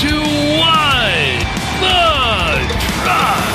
to What the Truck.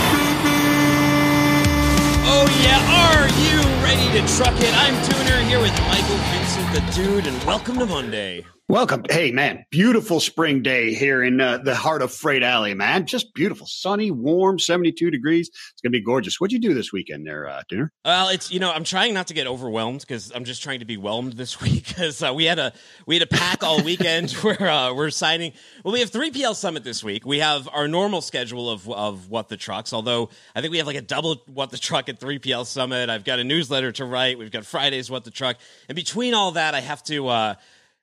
Oh yeah, are you ready to truck it? I'm Dooner here with Michael Vincent the Dude, and welcome to Monday. Welcome. Hey, man, beautiful spring day here in uh, the heart of Freight Alley, man. Just beautiful, sunny, warm, 72 degrees. It's going to be gorgeous. What'd you do this weekend there, uh, Dooner? Well, it's you know I'm trying not to get overwhelmed because I'm just trying to be whelmed this week because uh, we had a we had a pack all weekend where uh, we're signing. Well, we have three PL Summit this week. We have our normal schedule of of what the trucks. Although I think we have like a double what the truck at three PL Summit. I've got a newsletter to write. We've got Fridays what the truck, and between all that, I have to. Uh,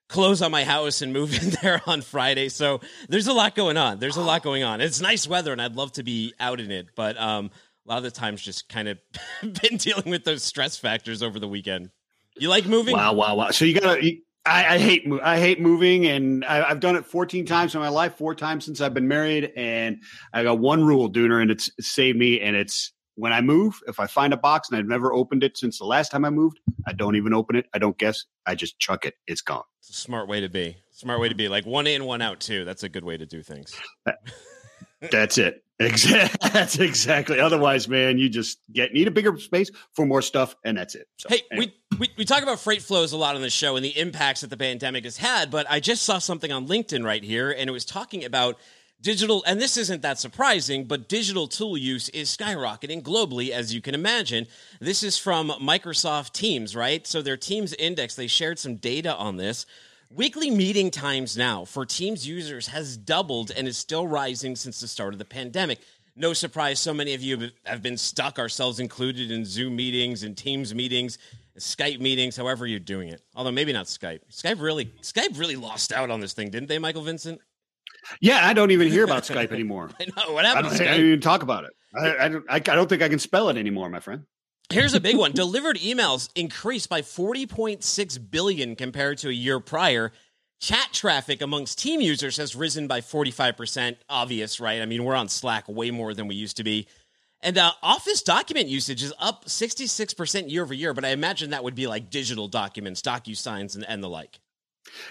close on my house and move in there on Friday. So there's a lot going on. There's a lot going on. It's nice weather and I'd love to be out in it, but um, a lot of the times just kind of been dealing with those stress factors over the weekend. You like moving? Wow, wow, wow. So you got to. I, I, hate I hate moving, and I, have done it 14 times in my life, four times since I've been married, and I got one rule, Dooner, and it's saved me. And it's when I move, if I find a box and I've never opened it since the last time I moved, I don't even open it. I don't guess. I just chuck it. It's gone. It's a smart way to be. Smart way to be. Like one in, one out too. That's a good way to do things. That's it. Exactly. That's exactly. Otherwise, man, you just get need a bigger space for more stuff, and that's it. So, hey, anyway. we, we we talk about freight flows a lot on the show and the impacts that the pandemic has had, but I just saw something on LinkedIn right here, and it was talking about digital and this isn't that surprising but digital tool use is skyrocketing globally as you can imagine this is from microsoft teams right so their teams index they shared some data on this weekly meeting times now for teams users has doubled and is still rising since the start of the pandemic no surprise so many of you have been stuck ourselves included in zoom meetings and teams meetings Skype meetings, however you're doing it. Although maybe not Skype. Skype really Skype really lost out on this thing, didn't they, Michael Vincent? Yeah, I don't even hear about Skype anymore. I know what happened. I don't, I don't even talk about it. I, I, don't. I, I don't think I can spell it anymore, my friend. Here's a big one. Delivered emails increased by 40.6 billion compared to a year prior. Chat traffic amongst team users has risen by 45%. Obvious, right? I mean, we're on Slack way more than we used to be. And uh, Office document usage is up 66% year over year, but I imagine that would be like digital documents, DocuSigns, and, and the like.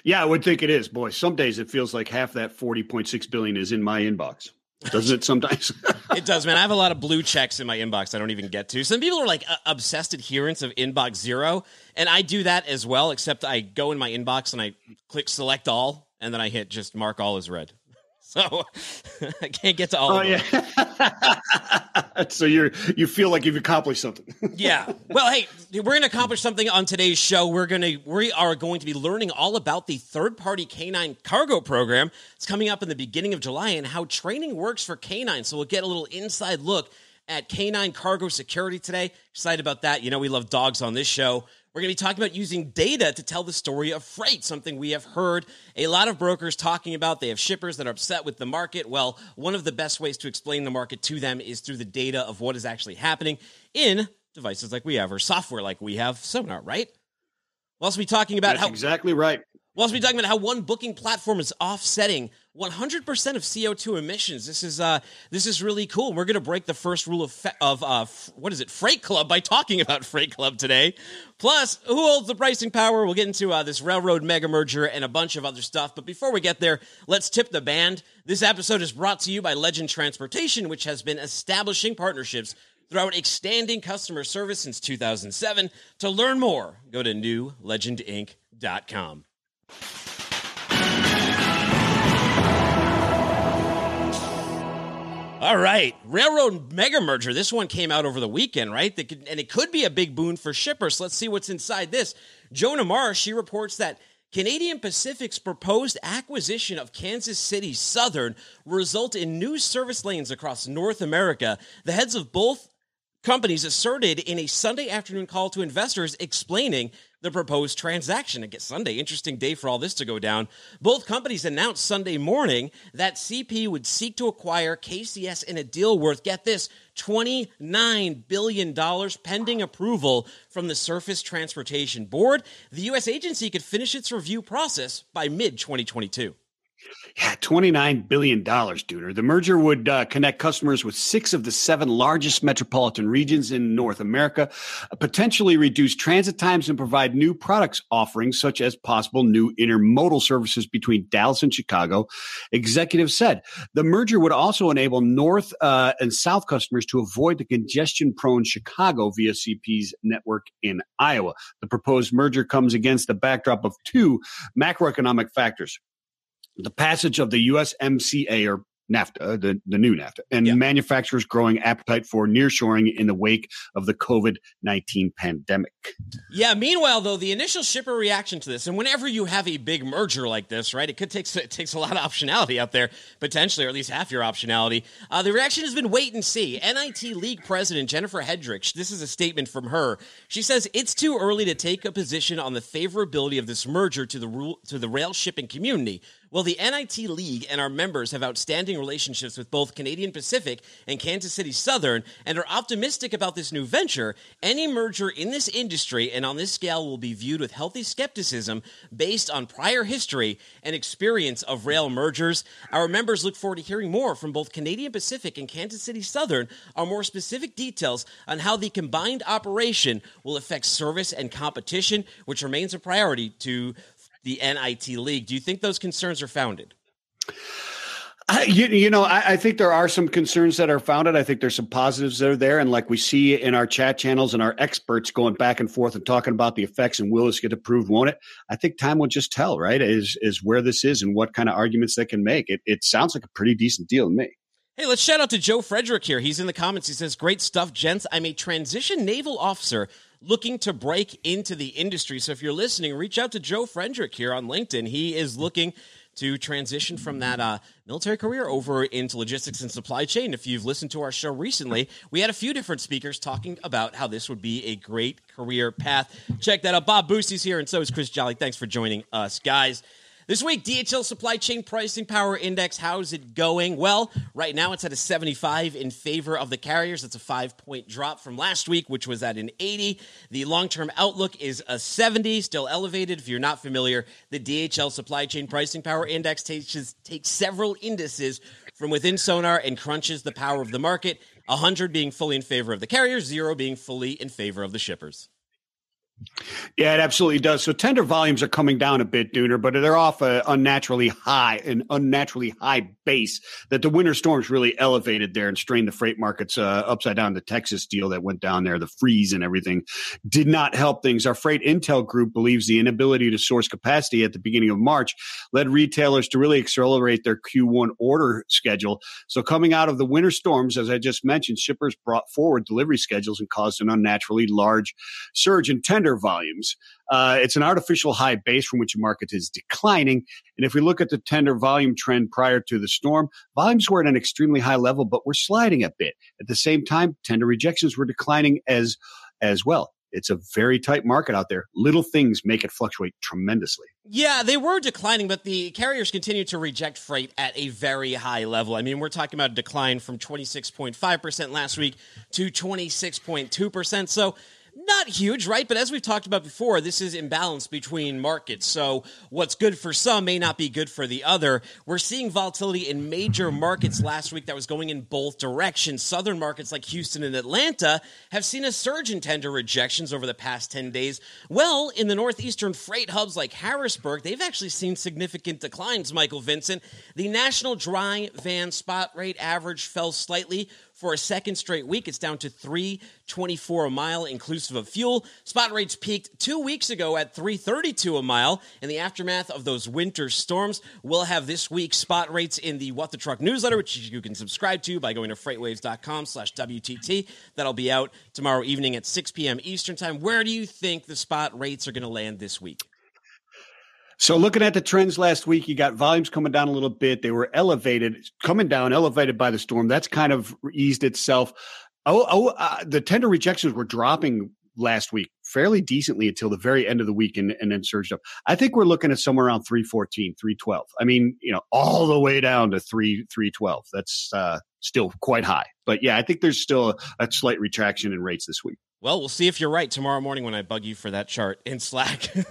Yeah, I would think it is. Boy, some days it feels like half that 40.6 billion is in my inbox. Doesn't it sometimes? it does, man. I have a lot of blue checks in my inbox I don't even get to. Some people are like uh, obsessed adherents of inbox zero, and I do that as well, except I go in my inbox and I click select all, and then I hit just mark all as read. So I can't get to all. Oh yeah. so you're you feel like you've accomplished something. yeah. Well, hey, we're going to accomplish something on today's show. We're going to we are going to be learning all about the third party canine cargo program. It's coming up in the beginning of July and how training works for canines. So we'll get a little inside look at canine cargo security today. Excited about that. You know, we love dogs on this show. We're going to be talking about using data to tell the story of freight, something we have heard a lot of brokers talking about. They have shippers that are upset with the market. Well, one of the best ways to explain the market to them is through the data of what is actually happening in devices like we have or software like we have, Sonar, right? We'll also be talking about That's how exactly right. We'll also be talking about how one booking platform is offsetting 100% of CO2 emissions. This is uh, this is really cool. We're going to break the first rule of fe- of uh, f- what is it, Freight Club, by talking about Freight Club today. Plus, who holds the pricing power? We'll get into uh, this railroad mega merger and a bunch of other stuff. But before we get there, let's tip the band. This episode is brought to you by Legend Transportation, which has been establishing partnerships throughout extending customer service since 2007. To learn more, go to newlegendinc.com. All right, railroad mega merger. This one came out over the weekend, right? Could, and it could be a big boon for shippers. Let's see what's inside this. Joanna Marsh, she reports that Canadian Pacific's proposed acquisition of Kansas City Southern result in new service lanes across North America. The heads of both companies asserted in a Sunday afternoon call to investors explaining the proposed transaction. Guess Sunday, interesting day for all this to go down. Both companies announced Sunday morning that CP would seek to acquire KCS in a deal worth, get this, $29 billion pending approval from the Surface Transportation Board. The U.S. agency could finish its review process by mid 2022. Yeah, $29 billion, Dooner. The merger would uh, connect customers with six of the seven largest metropolitan regions in North America, potentially reduce transit times and provide new products offerings, such as possible new intermodal services between Dallas and Chicago. Executives said the merger would also enable North uh, and South customers to avoid the congestion prone Chicago via CP's network in Iowa. The proposed merger comes against the backdrop of two macroeconomic factors the passage of the USMCA or NAFTA, the, the new NAFTA, and yeah. manufacturers' growing appetite for nearshoring in the wake of the COVID 19 pandemic. Yeah, meanwhile, though, the initial shipper reaction to this, and whenever you have a big merger like this, right, it could take it takes a lot of optionality out there, potentially, or at least half your optionality. Uh, the reaction has been wait and see. NIT League President Jennifer Hedrick, this is a statement from her. She says it's too early to take a position on the favorability of this merger to the rule, to the rail shipping community. Well, the NIT League and our members have outstanding relationships with both Canadian Pacific and Kansas City Southern and are optimistic about this new venture. Any merger in this industry and on this scale will be viewed with healthy skepticism based on prior history and experience of rail mergers. Our members look forward to hearing more from both Canadian Pacific and Kansas City Southern on more specific details on how the combined operation will affect service and competition, which remains a priority to the NIT League. Do you think those concerns are founded? I, you, you, know, I, I, think there are some concerns that are founded. I think there's some positives that are there. And like we see in our chat channels and our experts going back and forth and talking about the effects and will this get approved, won't it? I think time will just tell, right? Is is where this is and what kind of arguments they can make. It, it sounds like a pretty decent deal to me. Hey, let's shout out to Joe Frederick here. He's in the comments. He says, Great stuff, gents. I'm a transition naval officer looking to break into the industry. So if you're listening, reach out to Joe Frederick here on LinkedIn. He is looking to transition from that uh, military career over into logistics and supply chain. If you've listened to our show recently, we had a few different speakers talking about how this would be a great career path. Check that out. Bob Boosie's here, and so is Chris Jolly. Thanks for joining us, guys. This week, DHL Supply Chain Pricing Power Index, how's it going? Well, right now it's at a 75 in favor of the carriers. That's a five point drop from last week, which was at an 80. The long term outlook is a 70, still elevated. If you're not familiar, the DHL Supply Chain Pricing Power Index takes, takes several indices from within Sonar and crunches the power of the market, 100 being fully in favor of the carriers, zero being fully in favor of the shippers. Yeah, it absolutely does. So tender volumes are coming down a bit, Dooner, but they're off a unnaturally high, an unnaturally high base that the winter storms really elevated there and strained the freight markets uh, upside down. The Texas deal that went down there, the freeze and everything, did not help things. Our freight intel group believes the inability to source capacity at the beginning of March led retailers to really accelerate their Q1 order schedule. So coming out of the winter storms, as I just mentioned, shippers brought forward delivery schedules and caused an unnaturally large surge in tender volumes. Uh, it's an artificial high base from which the market is declining. And if we look at the tender volume trend prior to the storm, volumes were at an extremely high level, but were sliding a bit. At the same time, tender rejections were declining as as well. It's a very tight market out there. Little things make it fluctuate tremendously. Yeah, they were declining, but the carriers continue to reject freight at a very high level. I mean, we're talking about a decline from 26.5% last week to 26.2%. So not huge, right? But as we've talked about before, this is imbalance between markets. So what's good for some may not be good for the other. We're seeing volatility in major markets last week that was going in both directions. Southern markets like Houston and Atlanta have seen a surge in tender rejections over the past 10 days. Well, in the northeastern freight hubs like Harrisburg, they've actually seen significant declines, Michael Vincent. The national dry van spot rate average fell slightly for a second straight week. It's down to 324 a mile inclusive of fuel. Spot rates peaked 2 weeks ago at 332 a mile. In the aftermath of those winter storms, we'll have this week's spot rates in the What the Truck newsletter, which you can subscribe to by going to freightwaves.com/wtt. That'll be out tomorrow evening at 6 p.m. Eastern Time. Where do you think the spot rates are going to land this week? So looking at the trends last week, you got volumes coming down a little bit. They were elevated, coming down, elevated by the storm. That's kind of eased itself. Oh, oh uh, the tender rejections were dropping last week fairly decently until the very end of the week and, and then surged up. I think we're looking at somewhere around 314, 312. I mean, you know, all the way down to 3 312. That's uh, still quite high. But yeah, I think there's still a, a slight retraction in rates this week. Well, we'll see if you're right tomorrow morning when I bug you for that chart in Slack.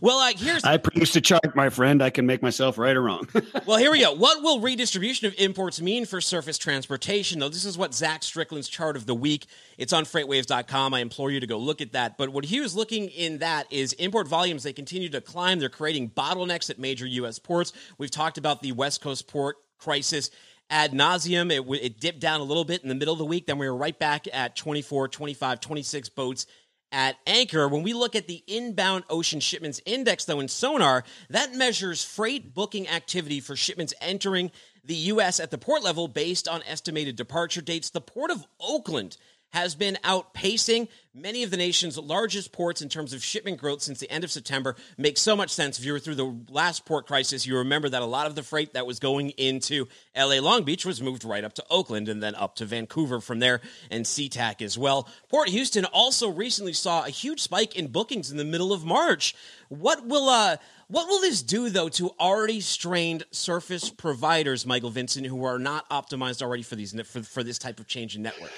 Well, uh, here's I produced a chart, my friend. I can make myself right or wrong. well, here we go. What will redistribution of imports mean for surface transportation? Though this is what Zach Strickland's chart of the week. It's on freightwaves.com. I implore you to go look at that. But what he was looking in that is import volumes. They continue to climb. They're creating bottlenecks at major U.S. ports. We've talked about the West Coast port crisis ad nauseum. It, it dipped down a little bit in the middle of the week. Then we were right back at 24, 25, 26 boats at anchor. When we look at the inbound ocean shipments index, though, in Sonar, that measures freight booking activity for shipments entering the U.S. at the port level based on estimated departure dates. The Port of Oakland has been outpacing many of the nation's largest ports in terms of shipment growth since the end of September. Makes so much sense. If you were through the last port crisis, you remember that a lot of the freight that was going into LA Long Beach was moved right up to Oakland and then up to Vancouver from there and SeaTac as well. Port Houston also recently saw a huge spike in bookings in the middle of March. What will uh what will this do though to already strained surface providers, Michael Vincent, who are not optimized already for these for, for this type of change in network?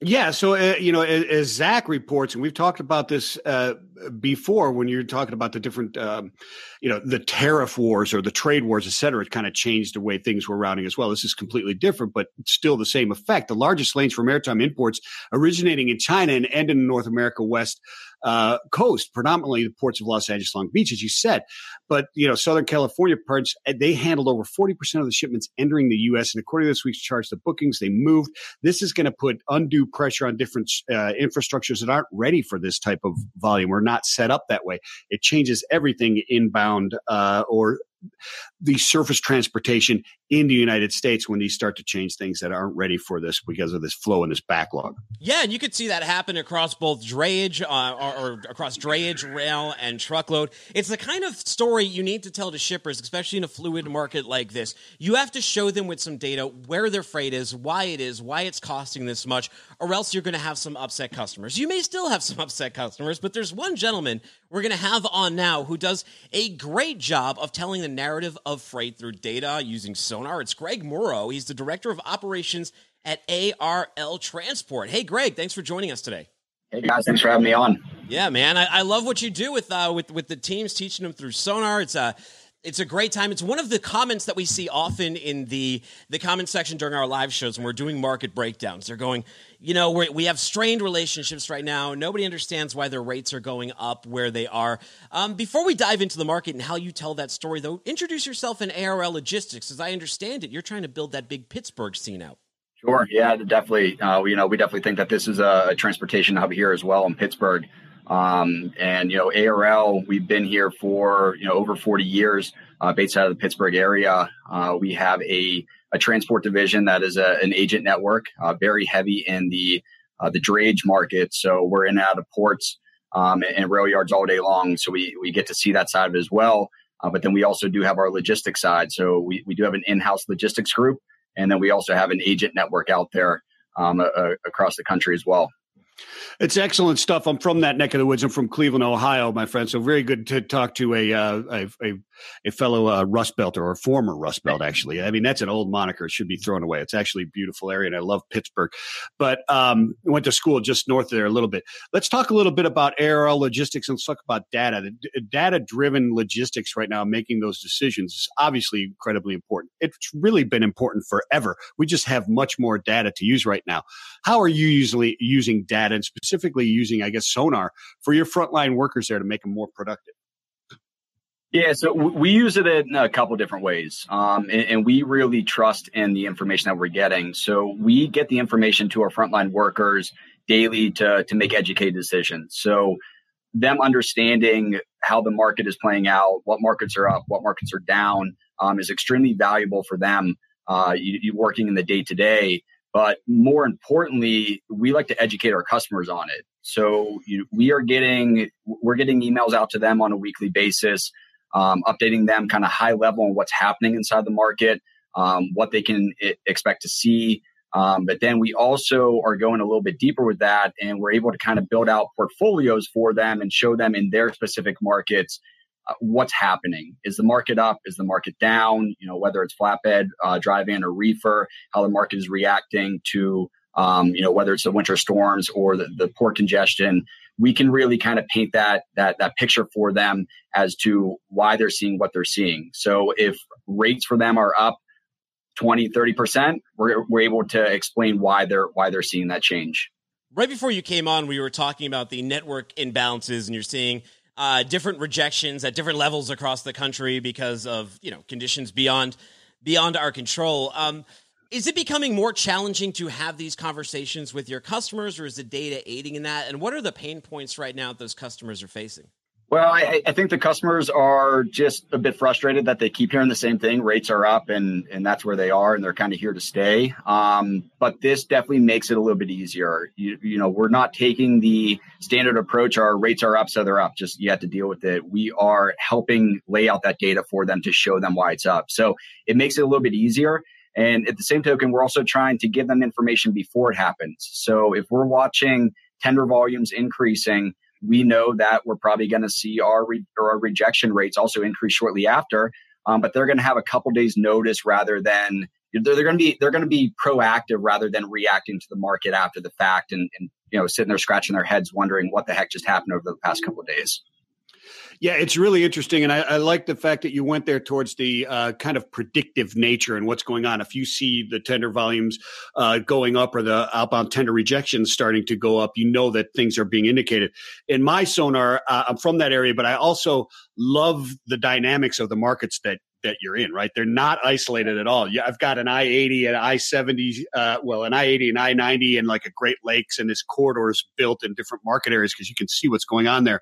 Yeah, so uh, you know, as, as, Zach reports, and we've talked about this uh, before when you're talking about the different, um, you know, the tariff wars or the trade wars, et cetera. It kind of changed the way things were routing as well. This is completely different, but still the same effect. The largest lanes for maritime imports originating in China and end in North America West uh, coast, predominantly the ports of Los Angeles, Long Beach, as you said. But you know, Southern California ports eh, they handled over forty percent of the shipments entering the U.S. And according to this week's charts, the bookings they moved. This is going to put undue pressure on different uh, infrastructures that aren't ready for this type of volume or not set up that way. It changes everything inbound uh, or the surface transportation in the United States when these start to change things that aren't ready for this because of this flow and this backlog. Yeah, and you could see that happen across both drayage uh, or, or, across drayage, rail, and truckload. It's the kind of story you need to tell to shippers, especially in a fluid market like this. You have to show them with some data where their freight is, why it is, why it's costing this much, or else you're going to have some upset customers. You may still have some upset customers, but there's one gentleman we're going to have on now who does a great job of telling the narrative of freight through data using sonar. It's Greg Morrow. He's the director of operations at ARL Transport. Hey, Greg, thanks for joining us today. Hey guys, thanks for having me on. Yeah, man, I, I love what you do with uh, with with the teams, teaching them through sonar. It's a uh, it's a great time. It's one of the comments that we see often in the the comment section during our live shows when we're doing market breakdowns. They're going, you know, we have strained relationships right now. Nobody understands why their rates are going up where they are. Um, before we dive into the market and how you tell that story, though, introduce yourself in ARL Logistics. As I understand it, you're trying to build that big Pittsburgh scene out. Sure. Yeah, definitely. Uh, you know, we definitely think that this is a transportation hub here as well in Pittsburgh. Um, and you know, ARL, we've been here for you know over 40 years, uh, based out of the Pittsburgh area. Uh, we have a, a transport division that is a, an agent network, uh, very heavy in the uh, the drayage market. So we're in and out of ports um, and rail yards all day long. So we we get to see that side of it as well. Uh, but then we also do have our logistics side. So we, we do have an in-house logistics group, and then we also have an agent network out there um, across the country as well. It's excellent stuff. I'm from that neck of the woods. I'm from Cleveland, Ohio, my friend. So very good to talk to a uh, a, a, a, fellow uh, Rust Belter or former Rust Belt. Actually, I mean that's an old moniker. It should be thrown away. It's actually a beautiful area, and I love Pittsburgh. But um, went to school just north of there a little bit. Let's talk a little bit about ARL logistics and let's talk about data. Data driven logistics right now, making those decisions is obviously incredibly important. It's really been important forever. We just have much more data to use right now. How are you usually using data? And specifically using, I guess, sonar for your frontline workers there to make them more productive? Yeah, so we use it in a couple different ways, um, and, and, we really trust in the information that we're getting. So we get the information to our frontline workers daily to to make educated decisions. So them understanding how the market is playing out, what markets are up, what markets are down, um, is extremely valuable for them. Uh, you, you working in the day to day, but more importantly, we like to educate our customers on it. So you, we are getting we're getting emails out to them on a weekly basis, um, updating them kind of high level on what's happening inside the market, um, what they can expect to see, Um, but then we also are going a little bit deeper with that, and we're able to kind of build out portfolios for them and show them in their specific markets uh, what's happening. Is the market up? Is the market down? You know, whether it's flatbed, uh, dry van, or reefer, how the market is reacting to, um, you know, whether it's the winter storms or the, the port congestion. We can really kind of paint that that that picture for them as to why they're seeing what they're seeing. So if rates for them are up 20, 30%, we're, we're able to explain why they're why they're seeing that change. Right before you came on, we were talking about the network imbalances, and you're seeing uh, different rejections at different levels across the country because of you know conditions beyond beyond our control. Um, is it becoming more challenging to have these conversations with your customers, or is the data aiding in that? And what are the pain points right now that those customers are facing? Well, I, I, think the customers are just a bit frustrated that they keep hearing the same thing. Rates are up, and and that's where they are, and they're kind of here to stay. Um, but this definitely makes it a little bit easier. You, you know, we're not taking the standard approach. Our rates are up, so they're up. Just you have to deal with it. We are helping lay out that data for them to show them why it's up. So it makes it a little bit easier. And at the same token, we're also trying to give them information before it happens. So if we're watching tender volumes increasing we know that we're probably going to see our, re- our rejection rates also increase shortly after. Um, but they're going to have a couple days notice rather than they're, they're going to be they're going to be proactive rather than reacting to the market after the fact and, and you know sitting there scratching their heads wondering what the heck just happened over the past couple of days. Yeah, it's really interesting, and I, I, like the fact that you went there towards the uh, kind of predictive nature and what's going on. If you see the tender volumes uh, going up or the outbound tender rejections starting to go up, you know that things are being indicated. In my sonar, uh, I'm from that area, but I also love the dynamics of the markets that that you're in, right? They're not isolated at all. Yeah, I've got an I-80 and I-70, uh, well, an I-80 and I-90 and like a Great Lakes and this corridors built in different market areas because you can see what's going on there.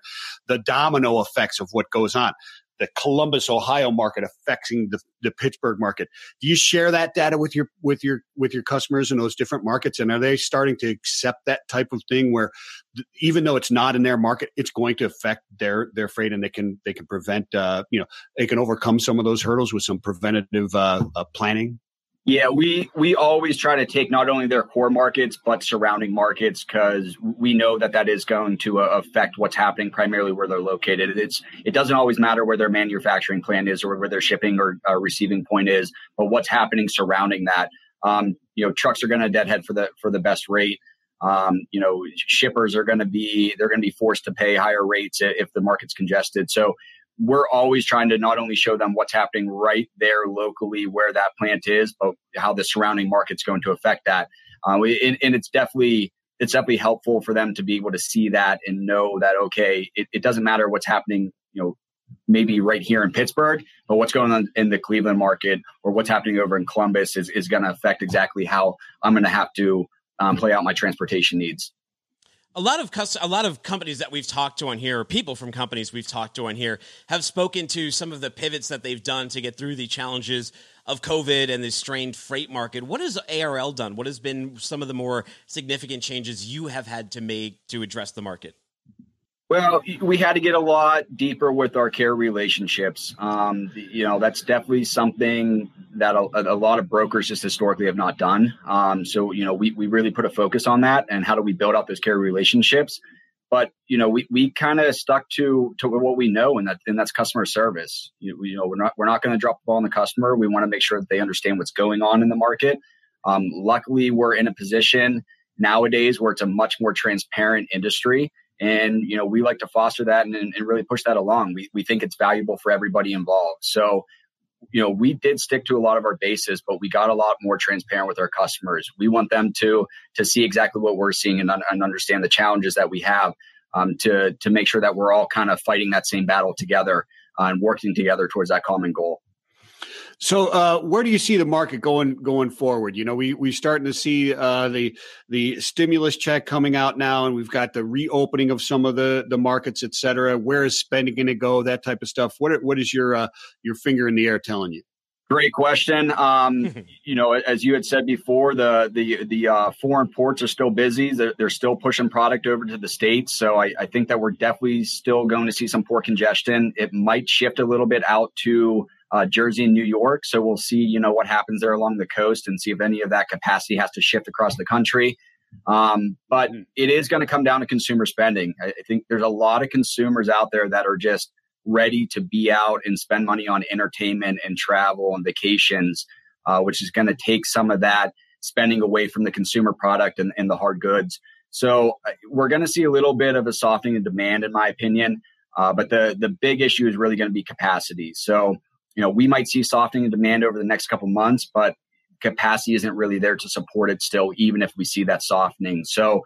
The domino effects of what goes on the Columbus, Ohio market affecting the, the Pittsburgh market. Do you share that data with your with your with your customers in those different markets? And are they starting to accept that type of thing where th- even though it's not in their market, it's going to affect their their freight and they can they can prevent uh, you know they can overcome some of those hurdles with some preventative uh, uh, planning? Yeah, we we always try to take not only their core markets but surrounding markets because we know that that is going to uh, affect what's happening primarily where they're located. It's it doesn't always matter where their manufacturing plant is or where their shipping or uh, receiving point is, but what's happening surrounding that. Um, you know, trucks are going to deadhead for the for the best rate. Um, you know, shippers are going to be they're going to be forced to pay higher rates if the market's congested. So we're always trying to not only show them what's happening right there locally where that plant is, but how the surrounding market's going to affect that. Uh, and, and, it's definitely it's definitely helpful for them to be able to see that and know that okay, it, it doesn't matter what's happening, you know, maybe right here in Pittsburgh, but what's going on in the Cleveland market or what's happening over in Columbus is, is going to affect exactly how I'm going to have to um, play out my transportation needs a lot of cust- a lot of companies that we've talked to on here, or people from companies we've talked to on here, have spoken to some of the pivots that they've done to get through the challenges of COVID and the strained freight market. What has ARL done? What has been some of the more significant changes you have had to make to address the market? Well, we had to get a lot deeper with our care relationships. Um, you know, that's definitely something that a, a, lot of brokers just historically have not done. Um, so, you know, we, we really put a focus on that and how do we build out those care relationships. But you know, we, we kind of stuck to to what we know, and that and that's customer service. You, you know, we're not we're not going to drop the ball on the customer. We want to make sure that they understand what's going on in the market. Um, luckily, we're in a position nowadays where it's a much more transparent industry and, you know, we like to foster that and, and really push that along. We, we think it's valuable for everybody involved. So, you know, we did stick to a lot of our bases, but we got a lot more transparent with our customers. We want them to to see exactly what we're seeing and, and understand the challenges that we have um, to to make sure that we're all kind of fighting that same battle together uh, and working together towards that common goal. So, uh, where do you see the market going going forward? You know, we we starting to see uh, the the stimulus check coming out now, and we've got the reopening of some of the the markets, et cetera. Where is spending going to go? That type of stuff. What what is your uh, your finger in the air telling you? Great question. Um, you know, as you had said before, the the the uh, foreign ports are still busy. They're, they're, still pushing product over to the states. So I, I, think that we're definitely still going to see some port congestion. It might shift a little bit out to uh, Jersey and New York. So we'll see, you know, what happens there along the coast and see if any of that capacity has to shift across the country. Um, but mm-hmm. it is going to come down to consumer spending. I, I think there's a lot of consumers out there that are just ready to be out and spend money on entertainment and travel and vacations, uh, which is going to take some of that spending away from the consumer product and, and the hard goods. So uh, we're going to see a little bit of a softening in demand, in my opinion. Uh, but the the big issue is really going to be capacity. So you know we might see softening in demand over the next couple months, but capacity isn't really there to support it still, even if we see that softening. So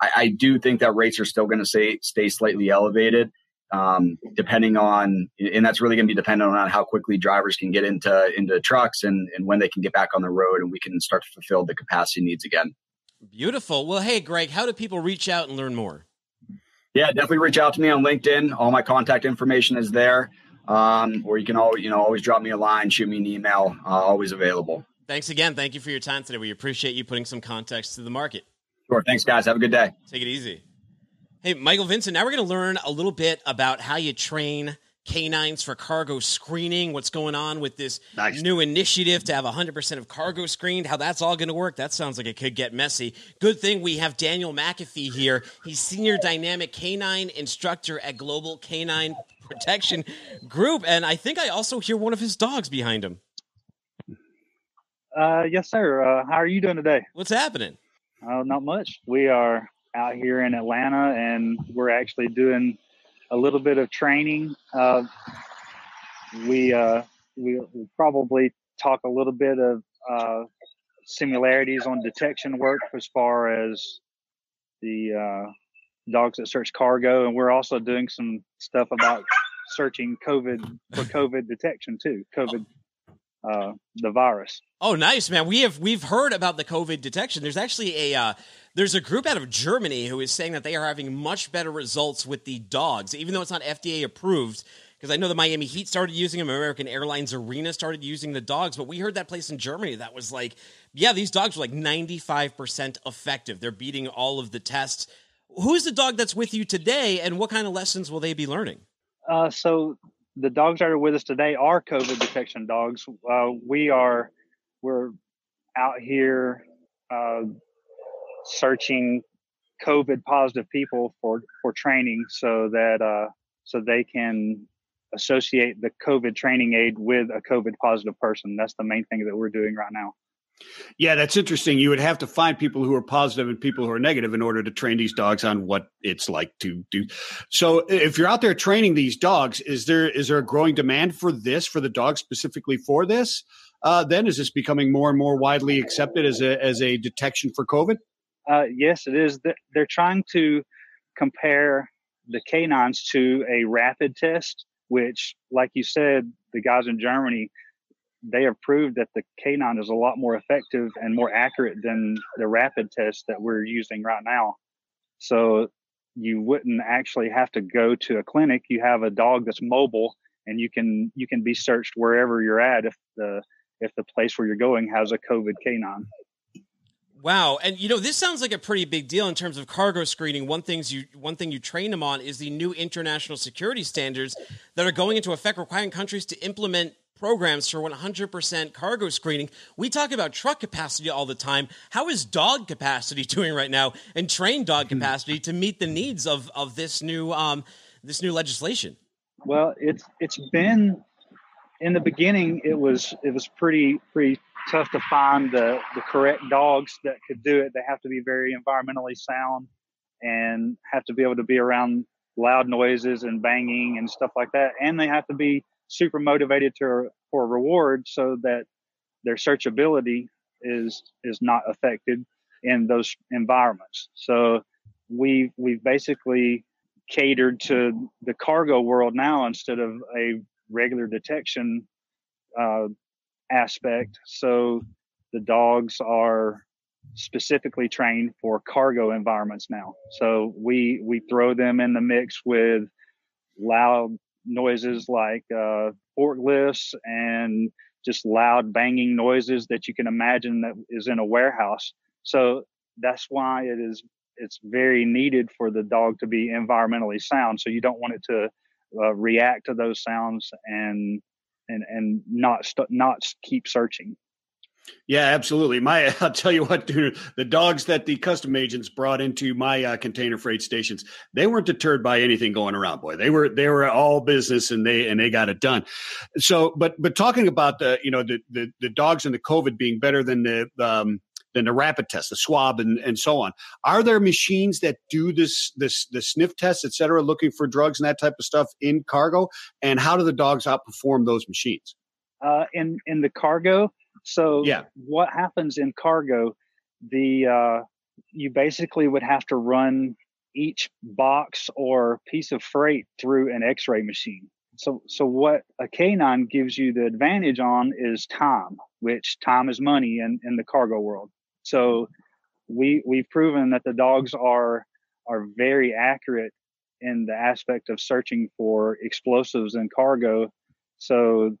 I, I do think that rates are still going to stay stay slightly elevated. Um, depending on, and that's really going to be dependent on how quickly drivers can get into into trucks and and when they can get back on the road, and we can start to fulfill the capacity needs again. Beautiful. Well, hey, Greg, how do people reach out and learn more? Yeah, definitely reach out to me on LinkedIn. All my contact information is there. Um, or you can always, you know, always drop me a line, shoot me an email. Uh, always available. Thanks again. Thank you for your time today. We appreciate you putting some context to the market. Sure. Thanks, guys. Have a good day. Take it easy. Hey, Michael Vincent. Now we're going to learn a little bit about how you train canines for cargo screening, what's going on with this nice. new initiative to have 100% of cargo screened, how that's all going to work. That sounds like it could get messy. Good thing we have Daniel McAfee here. He's Senior Dynamic Canine Instructor at Global K9 Protection Group. And I think I also hear one of his dogs behind him. Uh, yes, sir. Uh, how are you doing today? What's happening? Uh, not much. We are out here in Atlanta and we're actually doing a little bit of training. Uh, we, uh, we will probably talk a little bit of uh, similarities on detection work as far as the uh, dogs that search cargo, and we're also doing some stuff about searching COVID for COVID detection too. COVID uh, the virus. Oh, nice, man. We have we've heard about the COVID detection. There's actually a uh, there's a group out of Germany who is saying that they are having much better results with the dogs, even though it's not FDA approved. Because I know the Miami Heat started using them, American Airlines Arena started using the dogs, but we heard that place in Germany that was like, yeah, these dogs were like 95% effective. They're beating all of the tests. Who's the dog that's with you today, and what kind of lessons will they be learning? Uh, so the dogs that are with us today are COVID detection dogs. Uh, we are we're out here uh, searching COVID positive people for for training, so that uh, so they can associate the COVID training aid with a COVID positive person. That's the main thing that we're doing right now. Yeah, that's interesting. You would have to find people who are positive and people who are negative in order to train these dogs on what it's like to do. So, if you're out there training these dogs, is there is there a growing demand for this for the dogs specifically for this? Uh, then is this becoming more and more widely accepted as a as a detection for COVID? Uh, yes, it is. They're trying to compare the canines to a rapid test, which, like you said, the guys in Germany they have proved that the canine is a lot more effective and more accurate than the rapid test that we're using right now. So you wouldn't actually have to go to a clinic. You have a dog that's mobile and you can you can be searched wherever you're at if the if the place where you're going has a COVID canine. Wow, and you know this sounds like a pretty big deal in terms of cargo screening. One things you one thing you train them on is the new international security standards that are going into effect, requiring countries to implement programs for 100% cargo screening. We talk about truck capacity all the time. How is dog capacity doing right now, and train dog hmm. capacity to meet the needs of of this new um, this new legislation? Well, it's it's been in the beginning. It was it was pretty pretty tough to find the the correct dogs that could do it. They have to be very environmentally sound and have to be able to be around loud noises and banging and stuff like that, and they have to be super motivated to for reward so that their searchability is is not affected in those environments. So we we've basically catered to the cargo world now instead of a regular detection uh, aspect. So the dogs are specifically trained for cargo environments now. So we we throw them in the mix with loud noises like uh, forklifts and just loud banging noises that you can imagine that is in a warehouse. So that's why it is it's very needed for the dog to be environmentally sound. So you don't want it to uh, react to those sounds and and and not st- not keep searching. Yeah, absolutely. My, I'll tell you what, dude, the dogs that the custom agents brought into my uh, container freight stations, they weren't deterred by anything going around. Boy, they were they were all business, and they and they got it done. So, but but talking about the you know the the, the dogs and the COVID being better than the um, than the rapid test, the swab, and, and so on. Are there machines that do this this the sniff test, et cetera, looking for drugs and that type of stuff in cargo? And how do the dogs outperform those machines? Uh, in in the cargo, so yeah. what happens in cargo? The uh, you basically would have to run each box or piece of freight through an X-ray machine. So so what a canine gives you the advantage on is time, which time is money in, in the cargo world. So we we've proven that the dogs are are very accurate in the aspect of searching for explosives in cargo. So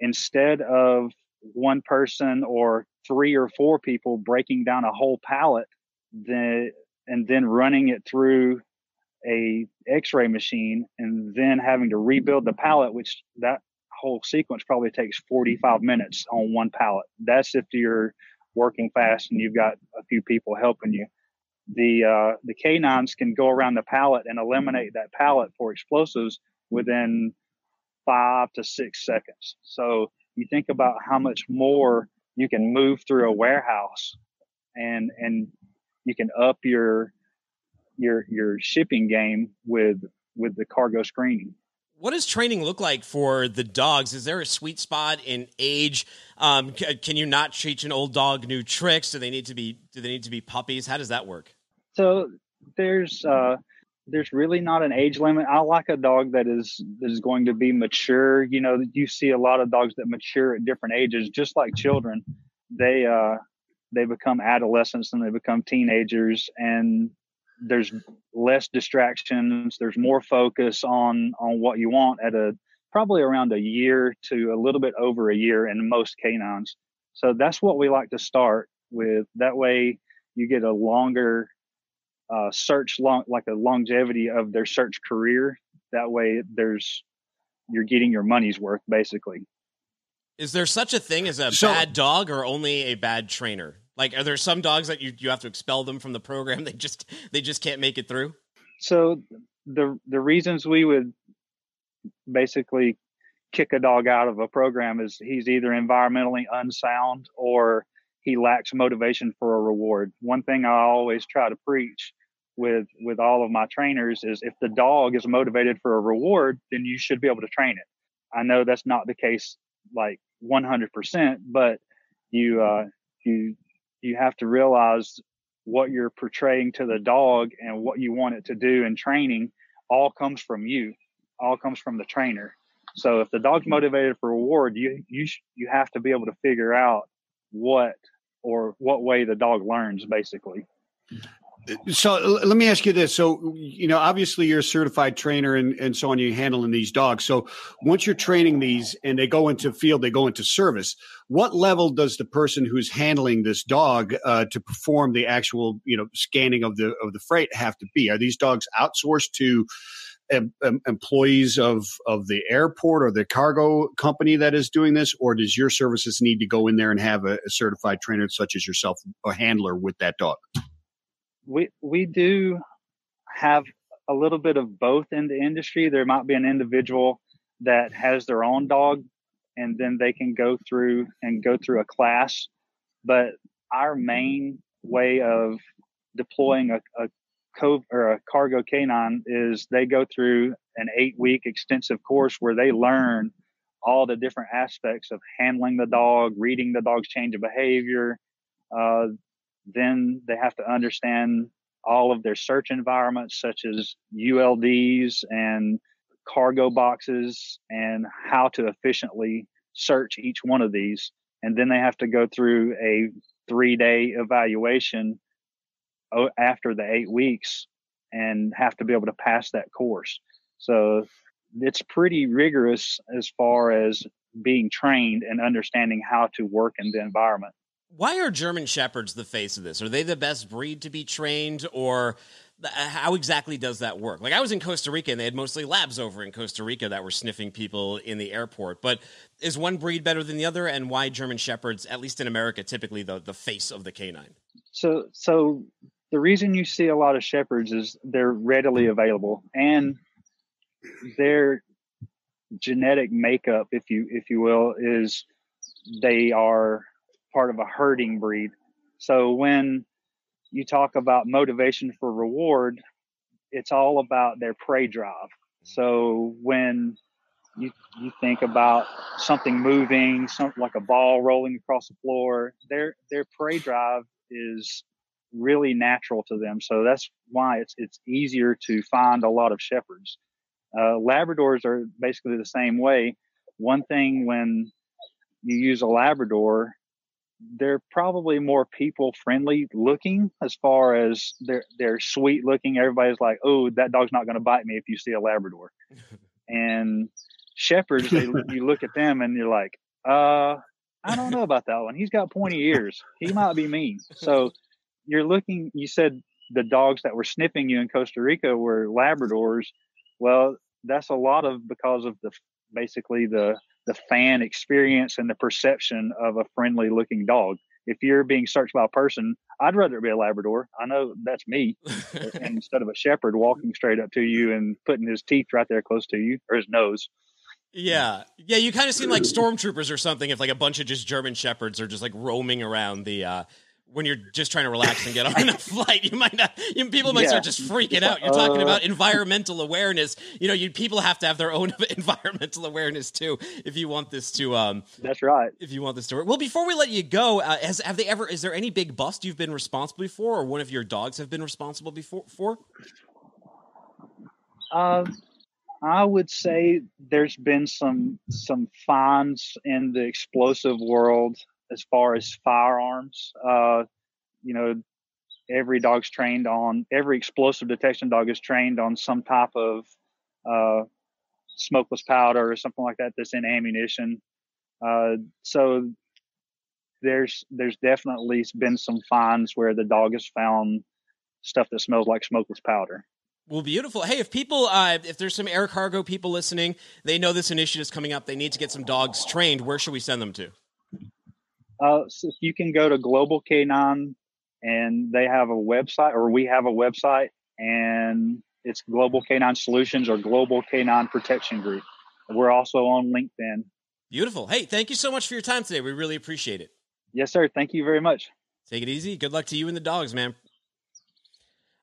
instead of one person or three or four people breaking down a whole pallet and then running it through a x-ray machine and then having to rebuild the pallet which that whole sequence probably takes 45 minutes on one pallet. That's if you're working fast and you've got a few people helping you. The uh, the canines can go around the pallet and eliminate that pallet for explosives within five to six seconds. So you think about how much more you can move through a warehouse and and you can up your your your shipping game with with the cargo screening what does training look like for the dogs? Is there a sweet spot in age? Um, c- can you not teach an old dog new tricks? Do they need to be Do they need to be puppies? How does that work? So there's uh, there's really not an age limit. I like a dog that is that is going to be mature. You know, you see a lot of dogs that mature at different ages, just like children. They uh they become adolescents and they become teenagers and there's less distractions, there's more focus on on what you want at a probably around a year to a little bit over a year in most canines. So that's what we like to start with. That way you get a longer uh, search long like a longevity of their search career. That way, there's you're getting your money's worth basically. Is there such a thing as a So- bad dog or only a bad trainer? Like, are there some dogs that you, you have to expel them from the program? They just they just can't make it through. So the the reasons we would basically kick a dog out of a program is he's either environmentally unsound or he lacks motivation for a reward. One thing I always try to preach with with all of my trainers is if the dog is motivated for a reward, then you should be able to train it. I know that's not the case like 100%, but you uh, you you have to realize what you're portraying to the dog and what you want it to do in training all comes from you, all comes from the trainer. So if the dog's motivated for reward, you you sh- you have to be able to figure out what or what way the dog learns basically. So let me ask you this. So, you know, obviously you're a certified trainer and, and so on, you're handling these dogs. So once you're training these and they go into field, they go into service, what level does the person who's handling this dog uh, to perform the actual, you know, scanning of the, of the freight have to be? Are these dogs outsourced to em- em- employees of, of the airport or the cargo company that is doing this? Or does your services need to go in there and have a, a certified trainer such as yourself, a handler with that dog? We we do have a little bit of both in the industry. There might be an individual that has their own dog, and then they can go through and go through a class. But our main way of deploying a, a co- or a cargo canine is they go through an eight week extensive course where they learn all the different aspects of handling the dog, reading the dog's change of behavior, uh, then they have to understand all of their search environments such as ULDs and cargo boxes and how to efficiently search each one of these. And then they have to go through a three day evaluation oh, after the eight weeks and have to be able to pass that course. So it's pretty rigorous as far as being trained and understanding how to work in the environment. Why are German Shepherds the face of this? Are they the best breed to be trained, or uh, how exactly does that work? Like I was in Costa Rica and they had mostly labs over in Costa Rica that were sniffing people in the airport. But is one breed better than the other? And why German Shepherds, at least in America, typically the, the face of the canine? So, so the reason you see a lot of Shepherds is they're readily available and their genetic makeup, if you if you will, is they are part of a herding breed. So when you talk about motivation for reward, it's all about their prey drive. So when you you think about something moving, something like a ball rolling across the floor, their their prey drive is really natural to them. So that's why it's it's easier to find a lot of shepherds. Uh, Labradors are basically the same way. One thing when you use a Labrador, they're probably more people friendly looking as far as they're they're sweet looking. Everybody's like, oh, that dog's not going to bite me if you see a Labrador. and shepherds, they, you look at them and you're like, uh, I don't know about that one. He's got pointy ears. He might be mean. So you're looking. You said the dogs that were sniffing you in Costa Rica were Labradors. Well, that's a lot of because of the basically the the fan experience and the perception of a friendly looking dog. If you're being searched by a person, I'd rather it be a Labrador. I know that's me. instead of a shepherd walking straight up to you and putting his teeth right there close to you or his nose. Yeah. Yeah, you kind of seem like stormtroopers or something if like a bunch of just German shepherds are just like roaming around the uh when you're just trying to relax and get on a flight, you might not. You, people might yeah. start just freaking out. You're talking uh, about environmental awareness. You know, you people have to have their own environmental awareness too. If you want this to, um, that's right. If you want this to work. Well, before we let you go, uh, has have they ever? Is there any big bust you've been responsible for, or one of your dogs have been responsible before for? Um, I would say there's been some some finds in the explosive world as far as firearms. Uh, you know, every dog's trained on every explosive detection dog is trained on some type of uh, smokeless powder or something like that that's in ammunition. Uh, so there's there's definitely been some finds where the dog has found stuff that smells like smokeless powder. Well, beautiful. Hey, if people, uh, if there's some air cargo people listening, they know this initiative is coming up. They need to get some dogs trained. Where should we send them to? Uh, so you can go to Global K9 and they have a website, or we have a website, and it's Global K9 Solutions or Global K9 Protection Group. We're also on LinkedIn. Beautiful. Hey, thank you so much for your time today. We really appreciate it. Yes, sir. Thank you very much. Take it easy. Good luck to you and the dogs, man.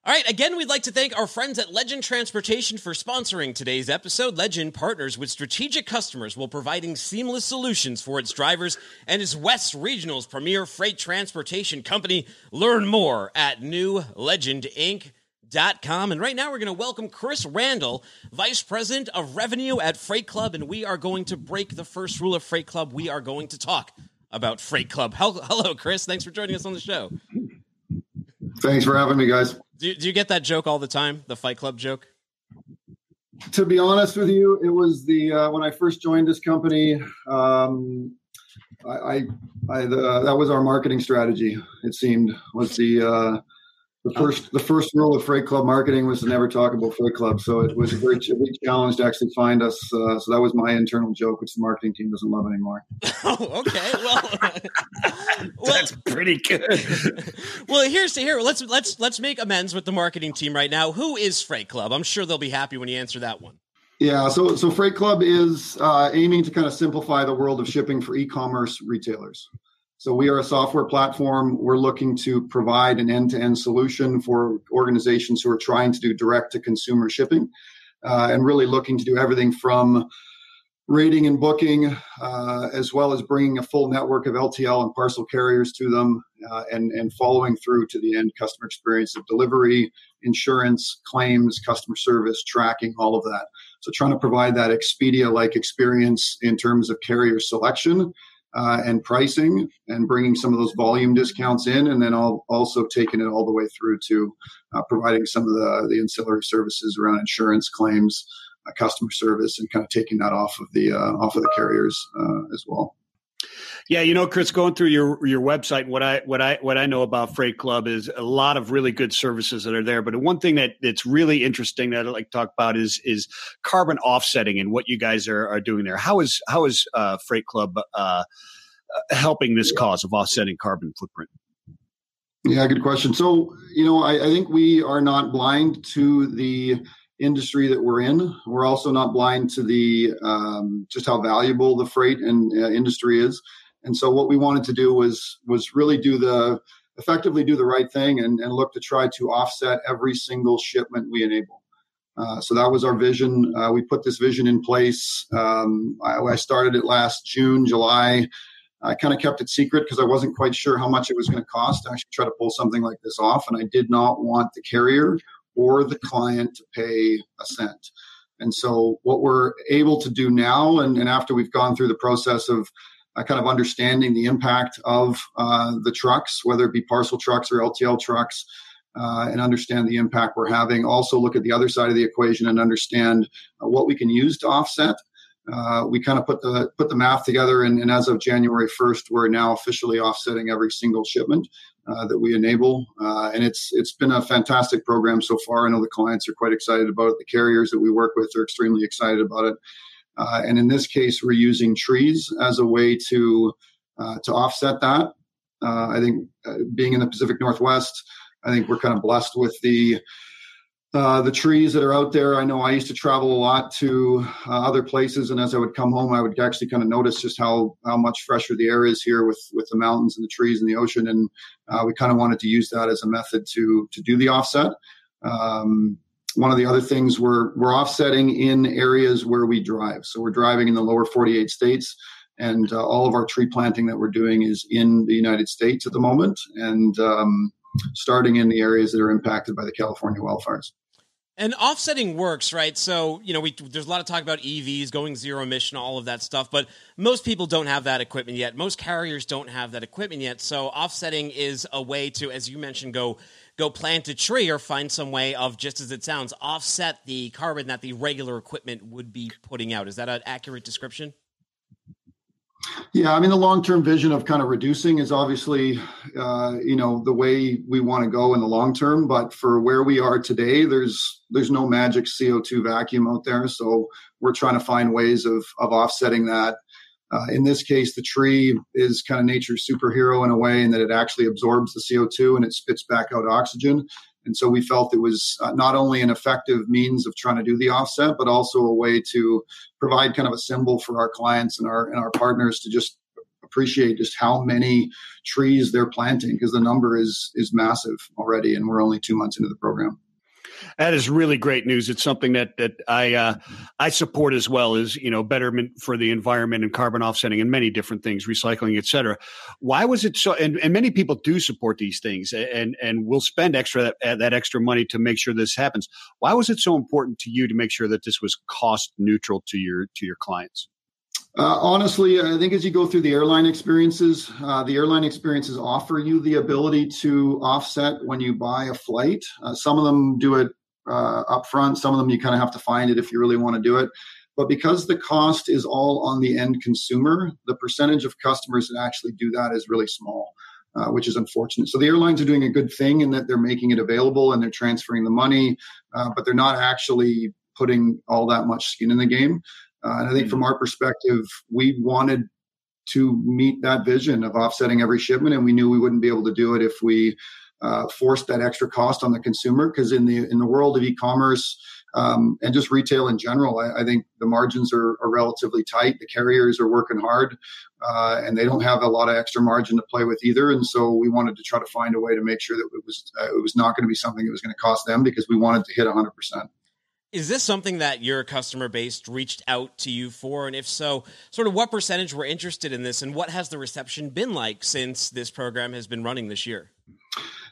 All right, again, we'd like to thank our friends at Legend Transportation for sponsoring today's episode. Legend partners with strategic customers while providing seamless solutions for its drivers and is West Regional's premier freight transportation company. Learn more at newlegendinc.com. And right now, we're going to welcome Chris Randall, Vice President of Revenue at Freight Club, and we are going to break the first rule of Freight Club. We are going to talk about Freight Club. Hello, Chris. Thanks for joining us on the show. Thanks for having me, guys. Do, do you get that joke all the time? The Fight Club joke? To be honest with you, it was the uh, when I first joined this company. Um, I, I, I the, that was our marketing strategy. It seemed was the uh, the first the first rule of Freight Club marketing was to never talk about Freight Club. So it was a very big challenge to actually find us. Uh, so that was my internal joke, which the marketing team doesn't love anymore. oh, okay. Well, well that's pretty good. well, here's to here. Let's let's let's make amends with the marketing team right now. Who is Freight Club? I'm sure they'll be happy when you answer that one. Yeah, so so Freight Club is uh, aiming to kind of simplify the world of shipping for e-commerce retailers. So we are a software platform. We're looking to provide an end-to-end solution for organizations who are trying to do direct-to-consumer shipping, uh, and really looking to do everything from rating and booking, uh, as well as bringing a full network of LTL and parcel carriers to them, uh, and and following through to the end customer experience of delivery, insurance, claims, customer service, tracking, all of that. So trying to provide that Expedia-like experience in terms of carrier selection uh, and pricing and bringing some of those volume discounts in, and then also taking it all the way through to uh, providing some of the, the ancillary services around insurance claims, uh, customer service, and kind of taking that off of the uh, off of the carriers uh, as well. Yeah, you know, Chris, going through your your website, what I what I what I know about Freight Club is a lot of really good services that are there. But one thing that that's really interesting that I'd like to talk about is is carbon offsetting and what you guys are, are doing there. How is how is uh, Freight Club uh, helping this cause of offsetting carbon footprint? Yeah, good question. So, you know, I, I think we are not blind to the industry that we're in. We're also not blind to the um, just how valuable the freight and uh, industry is. And so what we wanted to do was was really do the effectively do the right thing and, and look to try to offset every single shipment we enable. Uh, so that was our vision. Uh, we put this vision in place. Um, I, I, started it last June, July. I kind of kept it secret because I wasn't quite sure how much it was going to cost to actually try to pull something like this off. And I did not want the carrier or the client to pay a cent. And so what we're able to do now, and, and after we've gone through the process of uh, kind of understanding the impact of uh, the trucks, whether it be parcel trucks or LTL trucks, uh, and understand the impact we're having. Also, look at the other side of the equation and understand uh, what we can use to offset. Uh, we kind of put the put the math together, and, and, as of January 1st, we're now officially offsetting every single shipment uh, that we enable, and it's it's been a fantastic program so far. I know the clients are quite excited about it. The carriers that we work with are extremely excited about it. Uh, and in this case, we're using trees as a way to uh, to offset that. Uh, I think uh, being in the Pacific Northwest, I think we're kind of blessed with the uh, the trees that are out there. I know I used to travel a lot to uh, other places, and as I would come home, I would actually kind of notice just how how much fresher the air is here with with the mountains and the trees and the ocean. And we kind of wanted to use that as a method to to do the offset. Um, one of the other things we're we're offsetting in areas where we drive. So we're driving in the lower 48 states, and uh, all of our tree planting that we're doing is in the United States at the moment, and um, starting in the areas that are impacted by the California wildfires. And offsetting works, right? So, you know, we, there's a lot of talk about EVs going zero emission, all of that stuff, but most people don't have that equipment yet. Most carriers don't have that equipment yet. So, offsetting is a way to, as you mentioned, go go plant a tree or find some way of just as it sounds offset the carbon that the regular equipment would be putting out is that an accurate description yeah i mean the long-term vision of kind of reducing is obviously uh, you know the way we want to go in the long term but for where we are today there's there's no magic co2 vacuum out there so we're trying to find ways of of offsetting that uh, in this case, the tree is kind of nature's superhero in a way, in that it actually absorbs the CO2 and it spits back out oxygen. And so we felt it was uh, not only an effective means of trying to do the offset, but also a way to provide kind of a symbol for our clients and our and our partners to just appreciate just how many trees they're planting because the number is is massive already, and we're only two months into the program. That is really great news. It's something that that I uh, I support as well as you know betterment for the environment and carbon offsetting and many different things, recycling, etc. Why was it so? And, and many people do support these things and and will spend extra that, that extra money to make sure this happens. Why was it so important to you to make sure that this was cost neutral to your to your clients? Uh, honestly, I think as you go through the airline experiences, uh, the airline experiences offer you the ability to offset when you buy a flight. Uh, some of them do it uh, up front, some of them you kind of have to find it if you really want to do it. But because the cost is all on the end consumer, the percentage of customers that actually do that is really small. Uh, which is unfortunate. So the airlines are doing a good thing in that they're making it available and they're transferring the money, uh, but they're not actually putting all that much skin in the game. Uh, and I think from mm-hmm. our perspective, we wanted to meet that vision of offsetting every shipment, and we knew we wouldn't be able to do it if we uh, forced that extra cost on the consumer. Because in the in the world of e-commerce um, and just retail in general, I, I think the margins are, are, relatively tight. The carriers are working hard, uh, and they don't have a lot of extra margin to play with either. And so we wanted to try to find a way to make sure that it was uh, it was not going to be something that was going to cost them because we wanted to hit 100 percent. Is this something that your customer base reached out to you for? And if so, sort of what percentage were interested in this and what has the reception been like since this program has been running this year?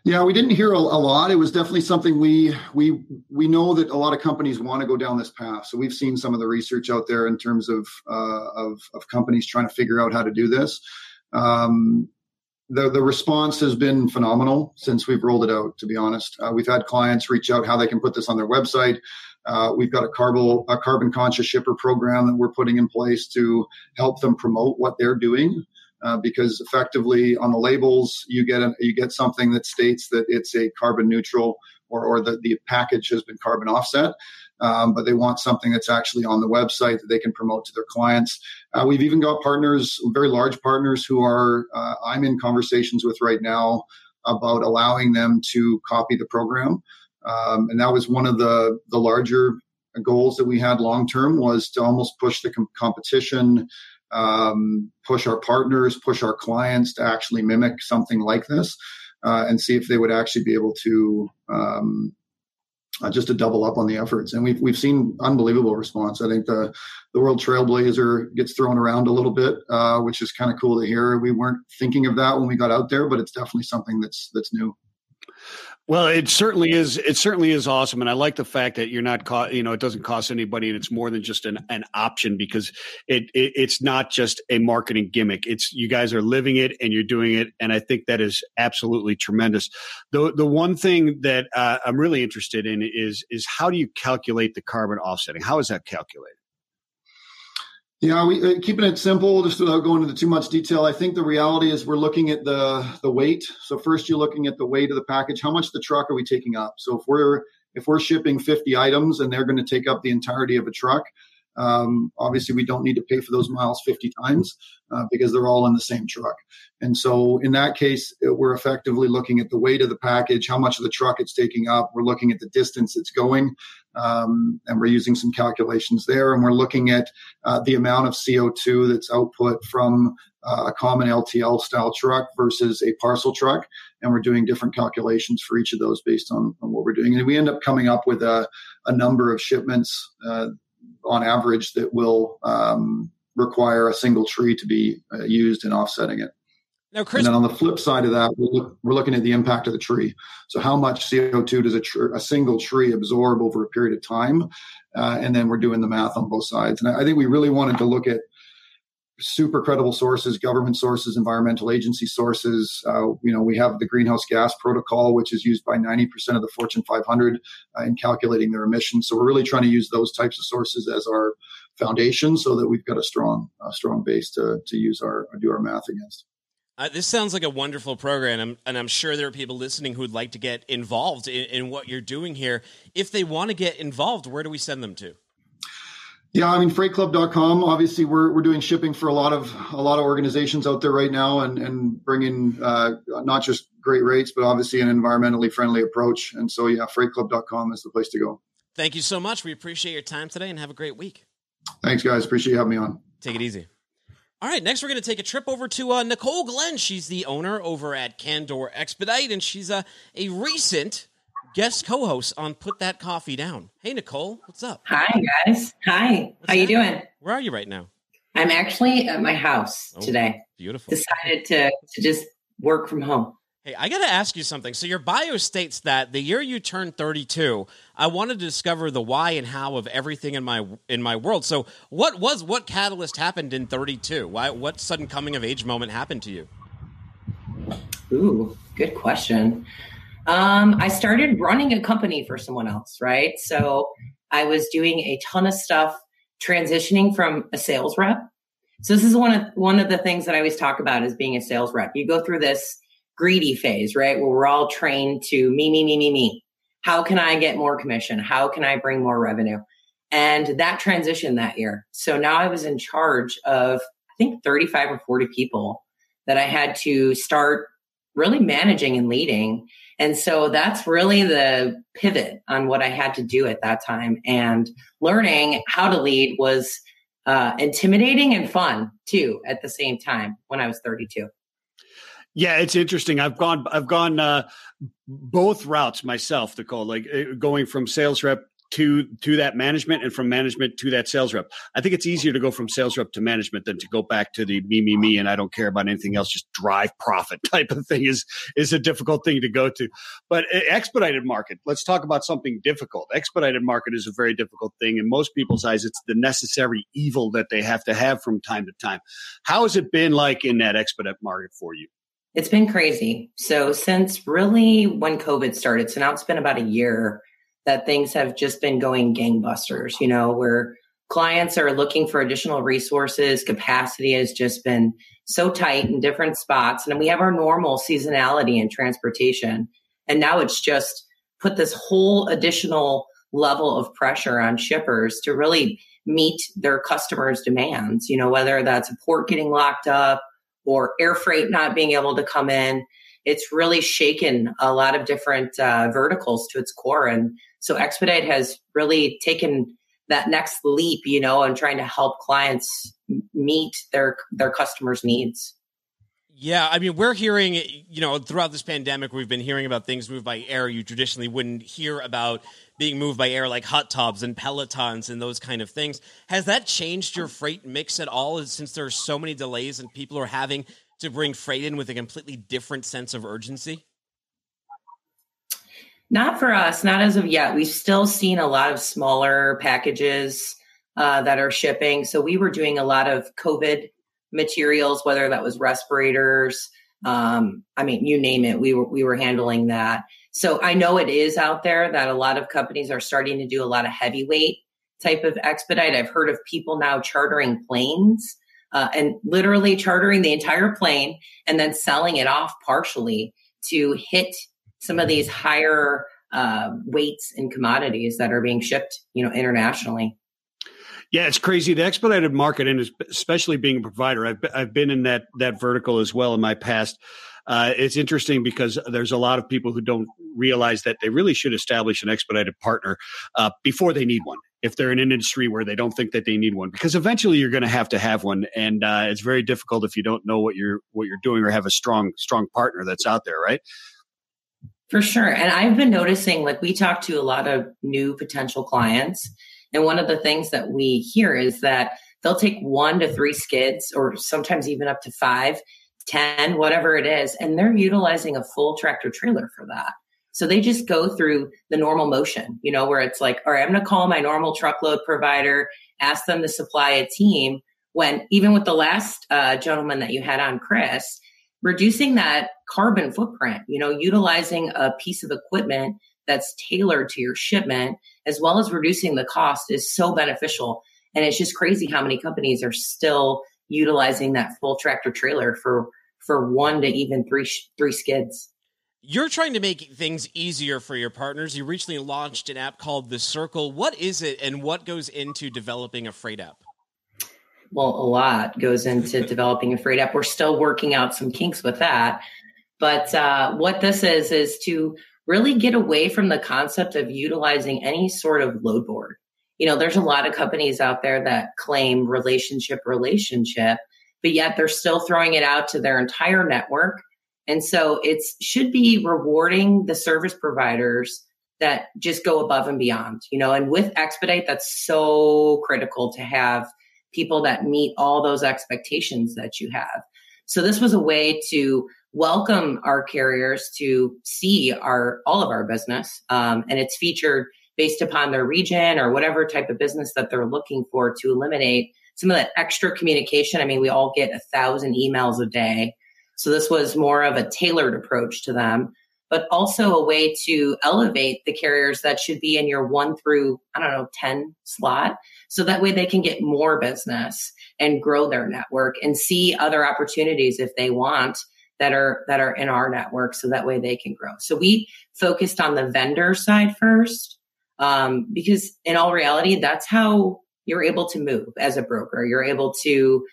Yeah, we didn't hear a, a, lot. It was definitely something we we we know that a lot of companies want to go down this path. So we've seen some of the research out there in terms of uh, of, of companies trying to figure out how to do this. Um, the the response has been phenomenal since we've rolled it out. To be honest, uh, we've had clients reach out how they can put this on their website. Uh, we've got a carbon a carbon conscious shipper program that we're putting in place to help them promote what they're doing. uh, because effectively on the labels you get a, you get something that states that it's a carbon neutral or, or that the package has been carbon offset. Um, but they want something that's actually on the website that they can promote to their clients. Uh, we've even got partners, very large partners, who are uh, I'm in conversations with right now about allowing them to copy the program. Um, and that was one of the the larger goals that we had long term was to almost push the com- competition, um, push our partners, push our clients to actually mimic something like this, uh, and see if they would actually be able to um, uh, just to double up on the efforts. And we've we've seen unbelievable response. I think the the World Trailblazer gets thrown around a little bit, uh, which is kind of cool to hear. We weren't thinking of that when we got out there, but it's definitely something that's that's new. Well, it certainly is. It certainly is awesome, and I like the fact that you're not, co- you know, it doesn't cost anybody, and it's more than just an, an option because it, it, it's not just a marketing gimmick. It's you guys are living it and you're doing it, and I think that is absolutely tremendous. The the one thing that uh, I'm really interested in is is how do you calculate the carbon offsetting? How is that calculated? Yeah, we uh, keeping it simple, just without going into too much detail. I think the reality is we're looking at the the weight. So first, you're looking at the weight of the package. How much the truck are we taking up? So if we're if we're shipping 50 items and they're going to take up the entirety of a truck, um, obviously, we don't need to pay for those miles 50 times uh, because they're all in the same truck. And so, in that case, we're effectively looking at the weight of the package, how much of the truck it's taking up. We're looking at the distance it's going, um, and we're using some calculations there. And we're looking at uh, the amount of CO2 that's output from uh, a common LTL style truck versus a parcel truck. And we're doing different calculations for each of those based on, on what we're doing. And we end up coming up with a, a number of shipments uh, on average that will um, require a single tree to be uh, used in offsetting it. Now, Chris, and then on the flip side of that, we're, look, we're, looking at the impact of the tree. So, how much CO2 does a, tr- a single tree absorb over a period of time? Uh, and then we're doing the math on both sides. And I, I think we really wanted to look at super credible sources, government sources, environmental agency sources. Uh, you know, we have the greenhouse gas protocol, which is used by 90% of the Fortune 500 uh, in calculating their emissions. So we're really trying to use those types of sources as our foundation, so that we've got a strong, strong base to to use our do our math against. Uh, this sounds like a wonderful program, and I'm sure there are people listening who would like to get involved in, in what you're doing here. If they want to get involved, where do we send them to? Yeah, I mean freightclub.com. Obviously, we're we're doing shipping for a lot of a lot of organizations out there right now, and and bringing uh, not just great rates, but obviously an environmentally friendly approach. And so, yeah, freightclub.com is the place to go. Thank you so much. We appreciate your time today, and have a great week. Thanks, guys. Appreciate you having me on. Take it easy. All right, next we're going to take a trip over to uh, Nicole Glenn. She's the owner over at Candor Expedite, and she's a, a recent guest co-host on Put That Coffee Down. Hey, Nicole, what's up? Hi, guys. Hi. What's How you doing? Where are you right now? I'm actually at my house oh, today. Beautiful. Decided to to just work from home. Hey, I got to ask you something. So your bio states that the year you turned 32, I wanted to discover the why and how of everything in my in my world. So what was what catalyst happened in 32? Why what sudden coming of age moment happened to you? Ooh, good question. Um, I started running a company for someone else, right? So I was doing a ton of stuff, transitioning from a sales rep. So this is one of one of the things that I always talk about is being a sales rep. You go through this greedy phase, right? Where we're all trained to me, me, me, me, me. How can I get more commission? How can I bring more revenue? And that transition that year. So now I was in charge of, I think 35 or 40 people that I had to start really managing and leading. And so that's really the pivot on what I had to do at that time. And learning how to lead was uh, intimidating and fun too at the same time when I was 32. Yeah, it's interesting. I've gone, I've gone uh, both routes myself, Nicole. Like uh, going from sales rep to to that management and from management to that sales rep. I think it's easier to go from sales rep to management than to go back to the me me me and I don't care about anything else just drive profit type of thing is is a difficult thing to go to. But uh, expedited market, let's talk about something difficult. Expedited market is a very difficult thing in most people's eyes it's the necessary evil that they have to have from time to time. How has it been like in that expedite market for you? It's been crazy. So since really when COVID started, so now it's been about a year that things have just been going gangbusters. You know, we're clients are looking for additional resources. Capacity has just been so tight in different spots. And we have our normal seasonality in transportation. And now it's just put this whole additional level of pressure on shippers to really meet their customers' demands, you know, whether that's a port getting locked up or air freight not being able to come in. It's really shaken a lot of different uh, verticals to its core. And so Expedite has really taken that next leap, you know, and trying to help clients meet their their customers' needs. Yeah, I mean, we're hearing, you know, throughout this pandemic, we've been hearing about things moved by air. You traditionally wouldn't hear about being moved by air, like hot tubs and pelotons and those kind of things. Has that changed your freight mix at all since there are so many delays and people are having to bring freight in with a completely different sense of urgency? Not for us, not as of yet. We've still seen a lot of smaller packages uh, that are shipping. So we were doing a lot of COVID materials, whether that was respirators. Um, I mean, you name it, we were we were handling that. So I know it is out there that a lot of companies are starting to do a lot of heavyweight type of expedite. I've heard of people now chartering planes uh, and literally chartering the entire plane and then selling it off partially to hit some of these higher uh, weights and commodities that are being shipped, you know, internationally. Yeah, it's crazy. The expedited market, and especially being a provider, I've I've been in that that vertical as well in my past. Uh, it's interesting because there's a lot of people who don't realize that they really should establish an expedited partner uh, before they need one. If they're in an industry where they don't think that they need one, because eventually you're going to have to have one, and uh, it's very difficult if you don't know what you're what you're doing or have a strong strong partner that's out there, right? For sure. And I've been noticing, like, we talk to a lot of new potential clients. And one of the things that we hear is that they'll take one to three skids or sometimes even up to five, ten, whatever it is. And they're utilizing a full tractor trailer for that. So they just go through the normal motion, you know, where it's like, all right, I'm going to call my normal truckload provider, ask them to supply a team. When even with the last uh, gentleman that you had on, Chris, reducing that carbon footprint, you know, utilizing a piece of equipment that's tailored to your shipment, as well as reducing the cost is so beneficial. And it's just crazy how many companies are still utilizing that full tractor trailer for for one to even three three skids. You're trying to make things easier for your partners. You recently launched an app called The Circle. What is it and what goes into developing a freight app? Well, a lot goes into developing a freight app. We're still working out some kinks with that. But uh, what this is, is to really get away from the concept of utilizing any sort of load board. You know, there's a lot of companies out there that claim relationship, relationship, but yet they're still throwing it out to their entire network. And so it should be rewarding the service providers that just go above and beyond, you know, and with Expedite, that's so critical to have people that meet all those expectations that you have. So this was a way to welcome our carriers to see our all of our business, um, and it's featured based upon their region or whatever type of business that they're looking for to eliminate some of that extra communication. I mean, we all get a thousand emails a day, so this was more of a tailored approach to them but also a way to elevate the carriers that should be in your one through, I don't know, 10 slot. So that way they can get more business and grow their network and see other opportunities if they want that are that are in our network so that way they can grow. So we focused on the vendor side first um, because in all reality that's how you're able to move as a broker. You're able to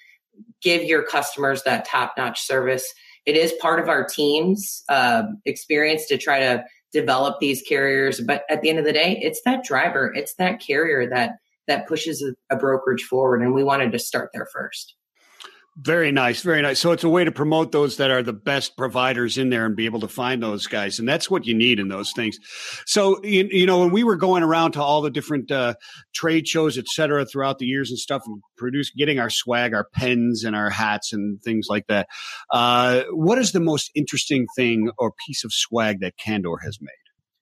give your customers that top notch service. It is part of our team's uh, experience to try to develop these carriers. But at the end of the day, it's that driver, it's that carrier that that pushes a, a brokerage forward, and we wanted to start there first. Very nice, very nice. So it's a way to promote those that are the best providers in there and be able to find those guys, and that's what you need in those things. So you, you know, when we were going around to all the different uh, trade shows, et cetera, throughout the years and stuff, and produce getting our swag, our pens, and our hats and things like that. Uh, what is the most interesting thing or piece of swag that Candor has made?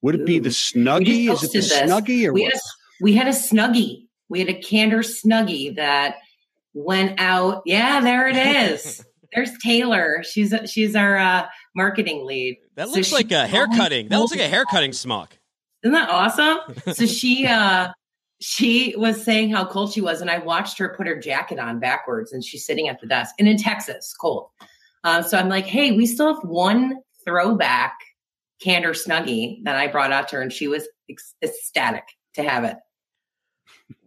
Would it be the Snuggie? Is it the this. Snuggie or we what? Had a, we had a Snuggie. We had a Candor Snuggie that went out. Yeah, there it is. There's Taylor. She's she's our uh, marketing lead. That looks so like a hair cutting. That looks like a hair cutting smock. Isn't that awesome? so she uh she was saying how cold she was, and I watched her put her jacket on backwards, and she's sitting at the desk. And in Texas, cold. Um, so I'm like, hey, we still have one throwback candor snuggie that I brought out to her, and she was ec- ecstatic to have it.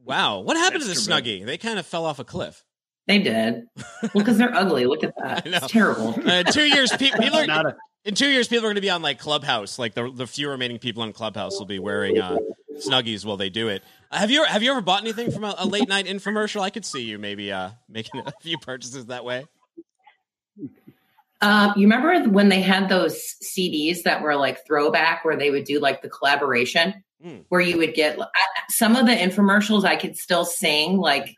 Wow, what happened That's to the tremendous. Snuggie? They kind of fell off a cliff. They did. Well, because they're ugly. Look at that. I. It's terrible. Uh, in two years, pe- people are, Not a, in two years, people are going to be on like Clubhouse. Like the the few remaining people on Clubhouse will be wearing uh, Snuggies while they do it. Uh, have you have you ever bought anything from a, a late night infomercial? I could see you maybe uh, making a few purchases that way. Uh, you remember when they had those CDs that were like throwback, where they would do like the collaboration, Mm. where you would get I, some of the infomercials. I could still sing like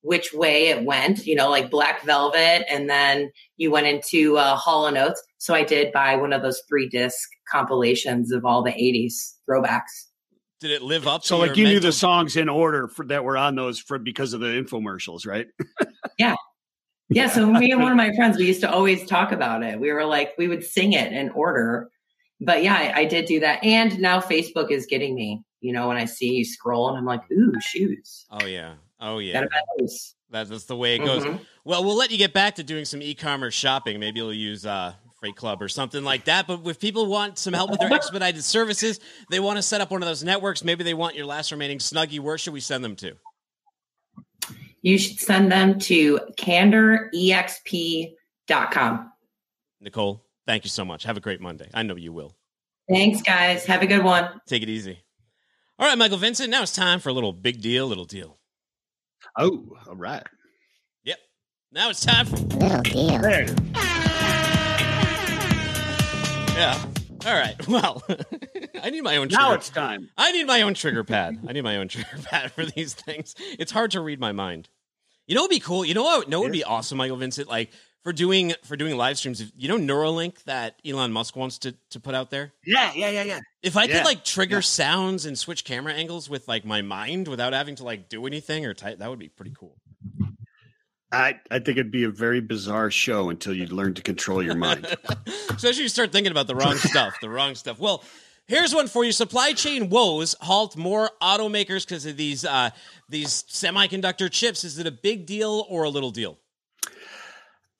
which way it went, you know, like Black Velvet, and then you went into uh, Hall and Oates. So I did buy one of those three disc compilations of all the '80s throwbacks. Did it live up? so to like your you knew the songs in order for that were on those for because of the infomercials, right? Yeah, yeah, so me and one of my friends, we used to always talk about it. We were like, we would sing it in order. But yeah, I, I did do that. And now Facebook is getting me. You know, when I see you scroll and I'm like, ooh, shoes. Oh yeah, oh yeah. Gotta buy those. That, that's the way it goes. Mhm. Well, we'll let you get back to doing some e-commerce shopping. Maybe you'll use uh, Freight Club or something like that. But if people want some help with their expedited services, they want to set up one of those networks. Maybe they want your last remaining Snuggie. Where should we send them to? You should send them to candorexp.com. Nicole, thank you so much. Have a great Monday. I know you will. Thanks, guys. Have a good one. Take it easy. All right, Michael Vincent. Now it's time for a little big deal, little deal. Oh, all right. Yep. Now it's time for Little deal. There it is. yeah. All right. Well, I need my own. Now it's time. I need my own trigger pad. I need my own trigger pad for these things. It's hard to read my mind. You know, it'd be cool. You know what? No, would be awesome, Michael Vincent. Like for doing for doing live streams. You know, Neuralink that Elon Musk wants to to put out there. Yeah, yeah, yeah, yeah. If I Yeah, could like trigger yeah. sounds and switch camera angles with like my mind without having to like do anything or type, that would be pretty cool. I, I think it'd be a very bizarre show until you learn to control your mind. Especially you start thinking about the wrong stuff, the wrong stuff. Well, here's one for you: supply chain woes halt more automakers because of these uh, these semiconductor chips. Is it a big deal or a little deal?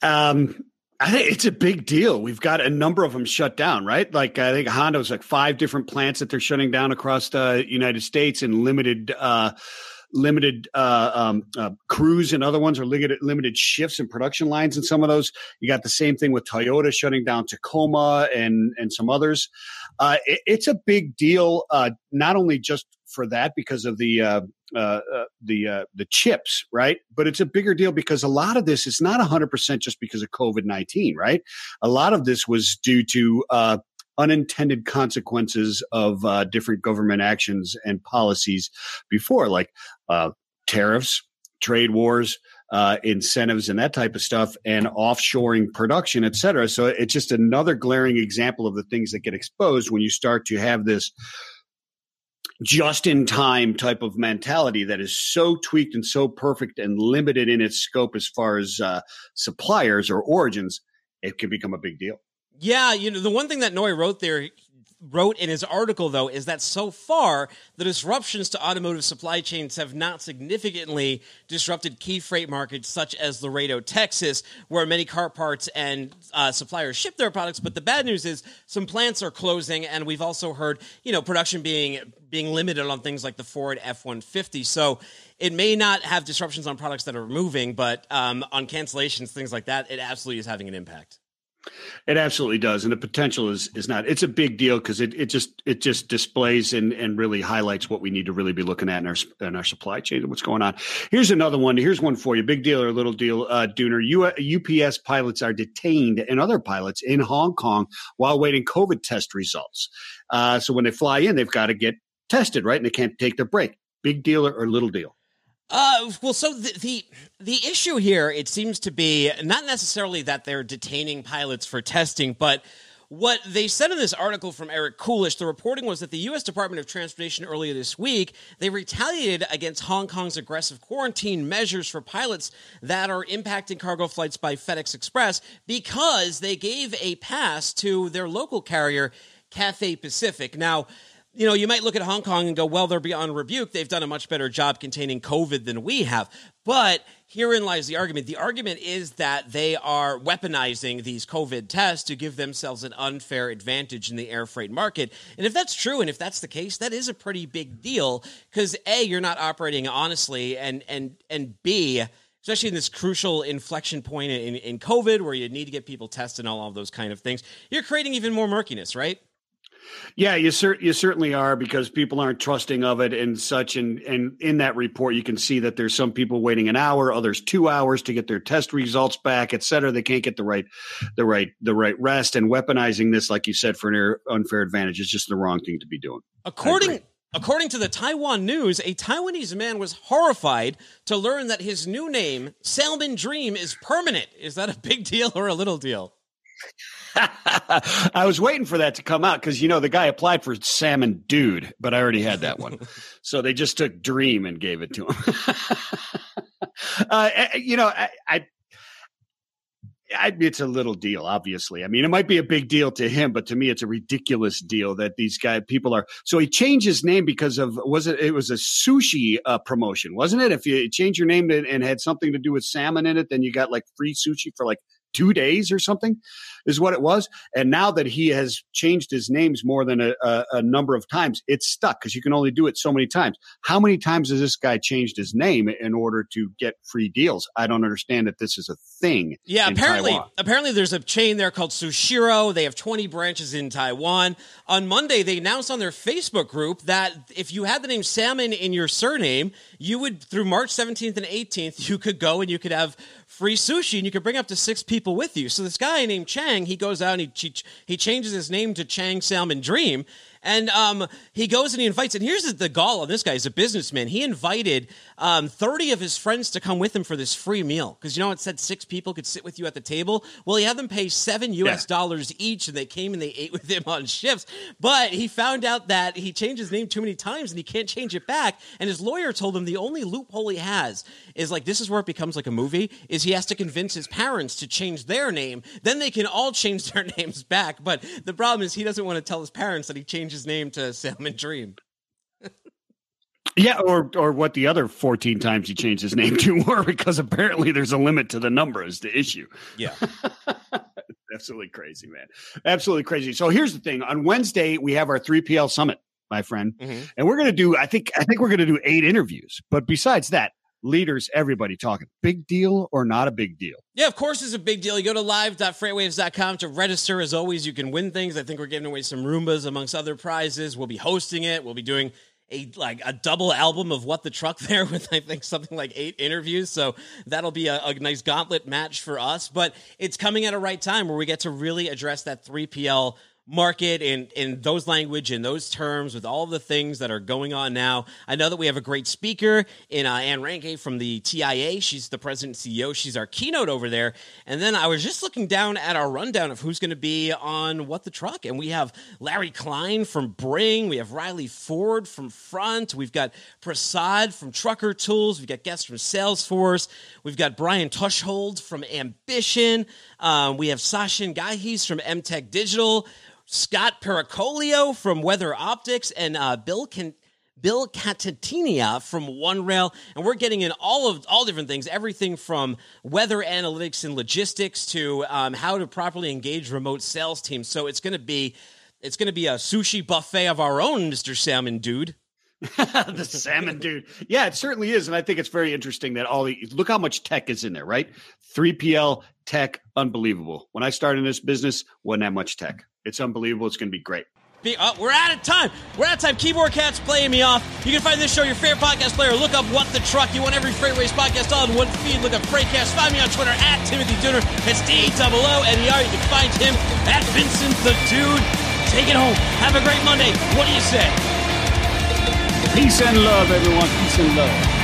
Um, I think it's a big deal. We've got a number of them shut down, right? Like I think Honda's like five different plants that they're shutting down across the United States and limited uh limited uh, um, uh, crews and other ones are limited limited shifts and production lines in some of those. You got the same thing with Toyota shutting down Tacoma and and some others. Uh, it, it's a big deal, uh, not only just for that because of the uh, uh, uh, the uh, the chips, right? But it's a bigger deal because a lot of this is not 100% just because of COVID 19, right? A lot of this was due to uh, unintended consequences of different government actions and policies before, like tariffs, trade wars. Uh, incentives and that type of stuff, and offshoring production, et cetera. So it's just another glaring example of the things that get exposed when you start to have this just in time type of mentality that is so tweaked and so perfect and limited in its scope as far as uh, suppliers or origins, it can become a big deal. Yeah, you know, the one thing that Noi wrote there wrote in his article though is that so far the disruptions to automotive supply chains have not significantly disrupted key freight markets such as Laredo, Texas, where many car parts and uh, suppliers ship their products. But the bad news is some plants are closing, and we've also heard you know production being being limited on things like the Ford F one fifty. So it may not have disruptions on products that are moving, but um, on cancellations, things like that, it absolutely is having an impact. It absolutely does, and the potential is is not. It's a big deal because it, it just it just displays and and really highlights what we need to really be looking at in our in our supply chain and what's going on. Here's another one. Here's one for you. Big deal or little deal, uh, Dooner. U, UPS pilots are detained and other pilots in Hong Kong while waiting COVID test results. Uh, so when they fly in, they've got to get tested, right? And they can't take their break. Big deal or, or little deal. Uh, well, so the, the the issue here, it seems to be not necessarily that they're detaining pilots for testing, but what they said in this article from Eric Kulisch, the reporting was that the U.S. Department of Transportation earlier this week they retaliated against Hong Kong's aggressive quarantine measures for pilots that are impacting cargo flights by FedEx Express because they gave a pass to their local carrier, Cathay Pacific. Now you know, you might look at Hong Kong and go, well, they're beyond rebuke. They've done a much better job containing COVID than we have. But herein lies the argument. The argument is that they are weaponizing these COVID tests to give themselves an unfair advantage in the air freight market. And if that's true, and if that's the case, that is a pretty big deal because A, you're not operating honestly, and and and B, especially in this crucial inflection point in, in COVID where you need to get people tested and all of those kind of things, you're creating even more murkiness, right? Yeah, you cer- you certainly are because people aren't trusting of it and such. And and in that report, you can see that there's some people waiting an hour, others two hours to get their test results back, et cetera. They can't get the right the right the right rest and weaponizing this, like you said, for an unfair advantage is just the wrong thing to be doing. According According to the Taiwan News, a Taiwanese man was horrified to learn that his new name, Salmon Dream, is permanent. Is that a big deal or a little deal? I was waiting for that to come out because you know the guy applied for Salmon Dude, but I already had that one, so they just took Dream and gave it to him. uh, eh, you know, I, I I, it's a little deal, obviously. I mean, it might be a big deal to him, but to me, it's a ridiculous deal that these guy people are. So he changed his name because of was it? It was a sushi uh, promotion, wasn't it? If you change your name to, and had something to do with salmon in it, then you got like free sushi for like two days or something is what it was. And now that he has changed his names more than a, a, a number of times, it's stuck because you can only do it so many times. How many times has this guy changed his name in order to get free deals? I don't understand that this is a thing. Yeah, apparently, Taiwan. apparently there's a chain there called Sushiro. They have 20 branches in Taiwan. On Monday, they announced on their Facebook group that if you had the name Salmon in your surname, you would through March 17th and 18th, you could go and you could have free sushi and you could bring up to six people with you. So this guy named Chang, he goes out and he, he, he changes his name to Chang Salmon Dream and um, he goes and he invites, and here's the gall on this guy. He's a businessman. He invited um, 30 of his friends to come with him for this free meal. Because you know, it said six people could sit with you at the table. Well, he had them pay seven US yeah. dollars each, and they came and they ate with him on shifts. But he found out that he changed his name too many times and he can't change it back. And his lawyer told him the only loophole he has is like, this is where it becomes like a movie, is he has to convince his parents to change their name. Then they can all change their names back. But the problem is he doesn't want to tell his parents that he changed his name to Salmon Dream. yeah, or or what the other fourteen times he changed his name to were, because apparently there's a limit to the number is the issue. Yeah. Absolutely crazy, man. Absolutely crazy. So here's the thing: on Wednesday we have our 3PL summit, my friend, mm-hmm. and we're going to do. I think I think we're going to do eight interviews. But besides that, leaders, everybody talking. Big deal or not a big deal? Yeah, of course it's a big deal. You go to live.freightwaves.com to register. As always, you can win things. I think we're giving away some Roombas amongst other prizes. We'll be hosting it. We'll be doing a like a double album of what the truck there with I think something like eight interviews. So that'll be a, a, nice gauntlet match for us. But it's coming at a right time where we get to really address that 3PL market in in those language in those terms with all the things that are going on now. I know that we have a great speaker in uh, Anne Reinke from the TIA. She's the president and CEO. She's our keynote over there. And then I was just looking down at our rundown of who's going to be on what the truck, and we have Larry Klein from Bring. We have Riley Ford from Front. We've got Prasad from Trucker Tools. We've got guests from Salesforce. We've got Brian Trautschold from Ambition. Um, we have Sachin Gahis from MTech Digital. Scott Pericolio from Weather Optics, and uh, Bill Can. Bill Catatinia from One Rail, and we're getting in all of all different things, everything from weather analytics and logistics to um, how to properly engage remote sales teams. So it's going to be it's going to be a sushi buffet of our own, Mister Salmon Dude. the salmon dude. Yeah, it certainly is. And I think it's very interesting that all the look how much tech is in there, right? 3PL tech, unbelievable. When I started in this business, wasn't that much tech. It's unbelievable. It's going to be great. Be, uh, we're out of time. We're out of time. Keyboard Cat's playing me off. You can find this show, your favorite podcast player. Look up What the Truck. You want every FreightWaves podcast all in one feed. Look up Freightcast. Find me on Twitter at Timothy Dooner. It's D-O-O-N-E-R. You can find him at Vincent the Dude. Take it home. Have a great Monday. What do you say? Peace and love, everyone. Peace and love.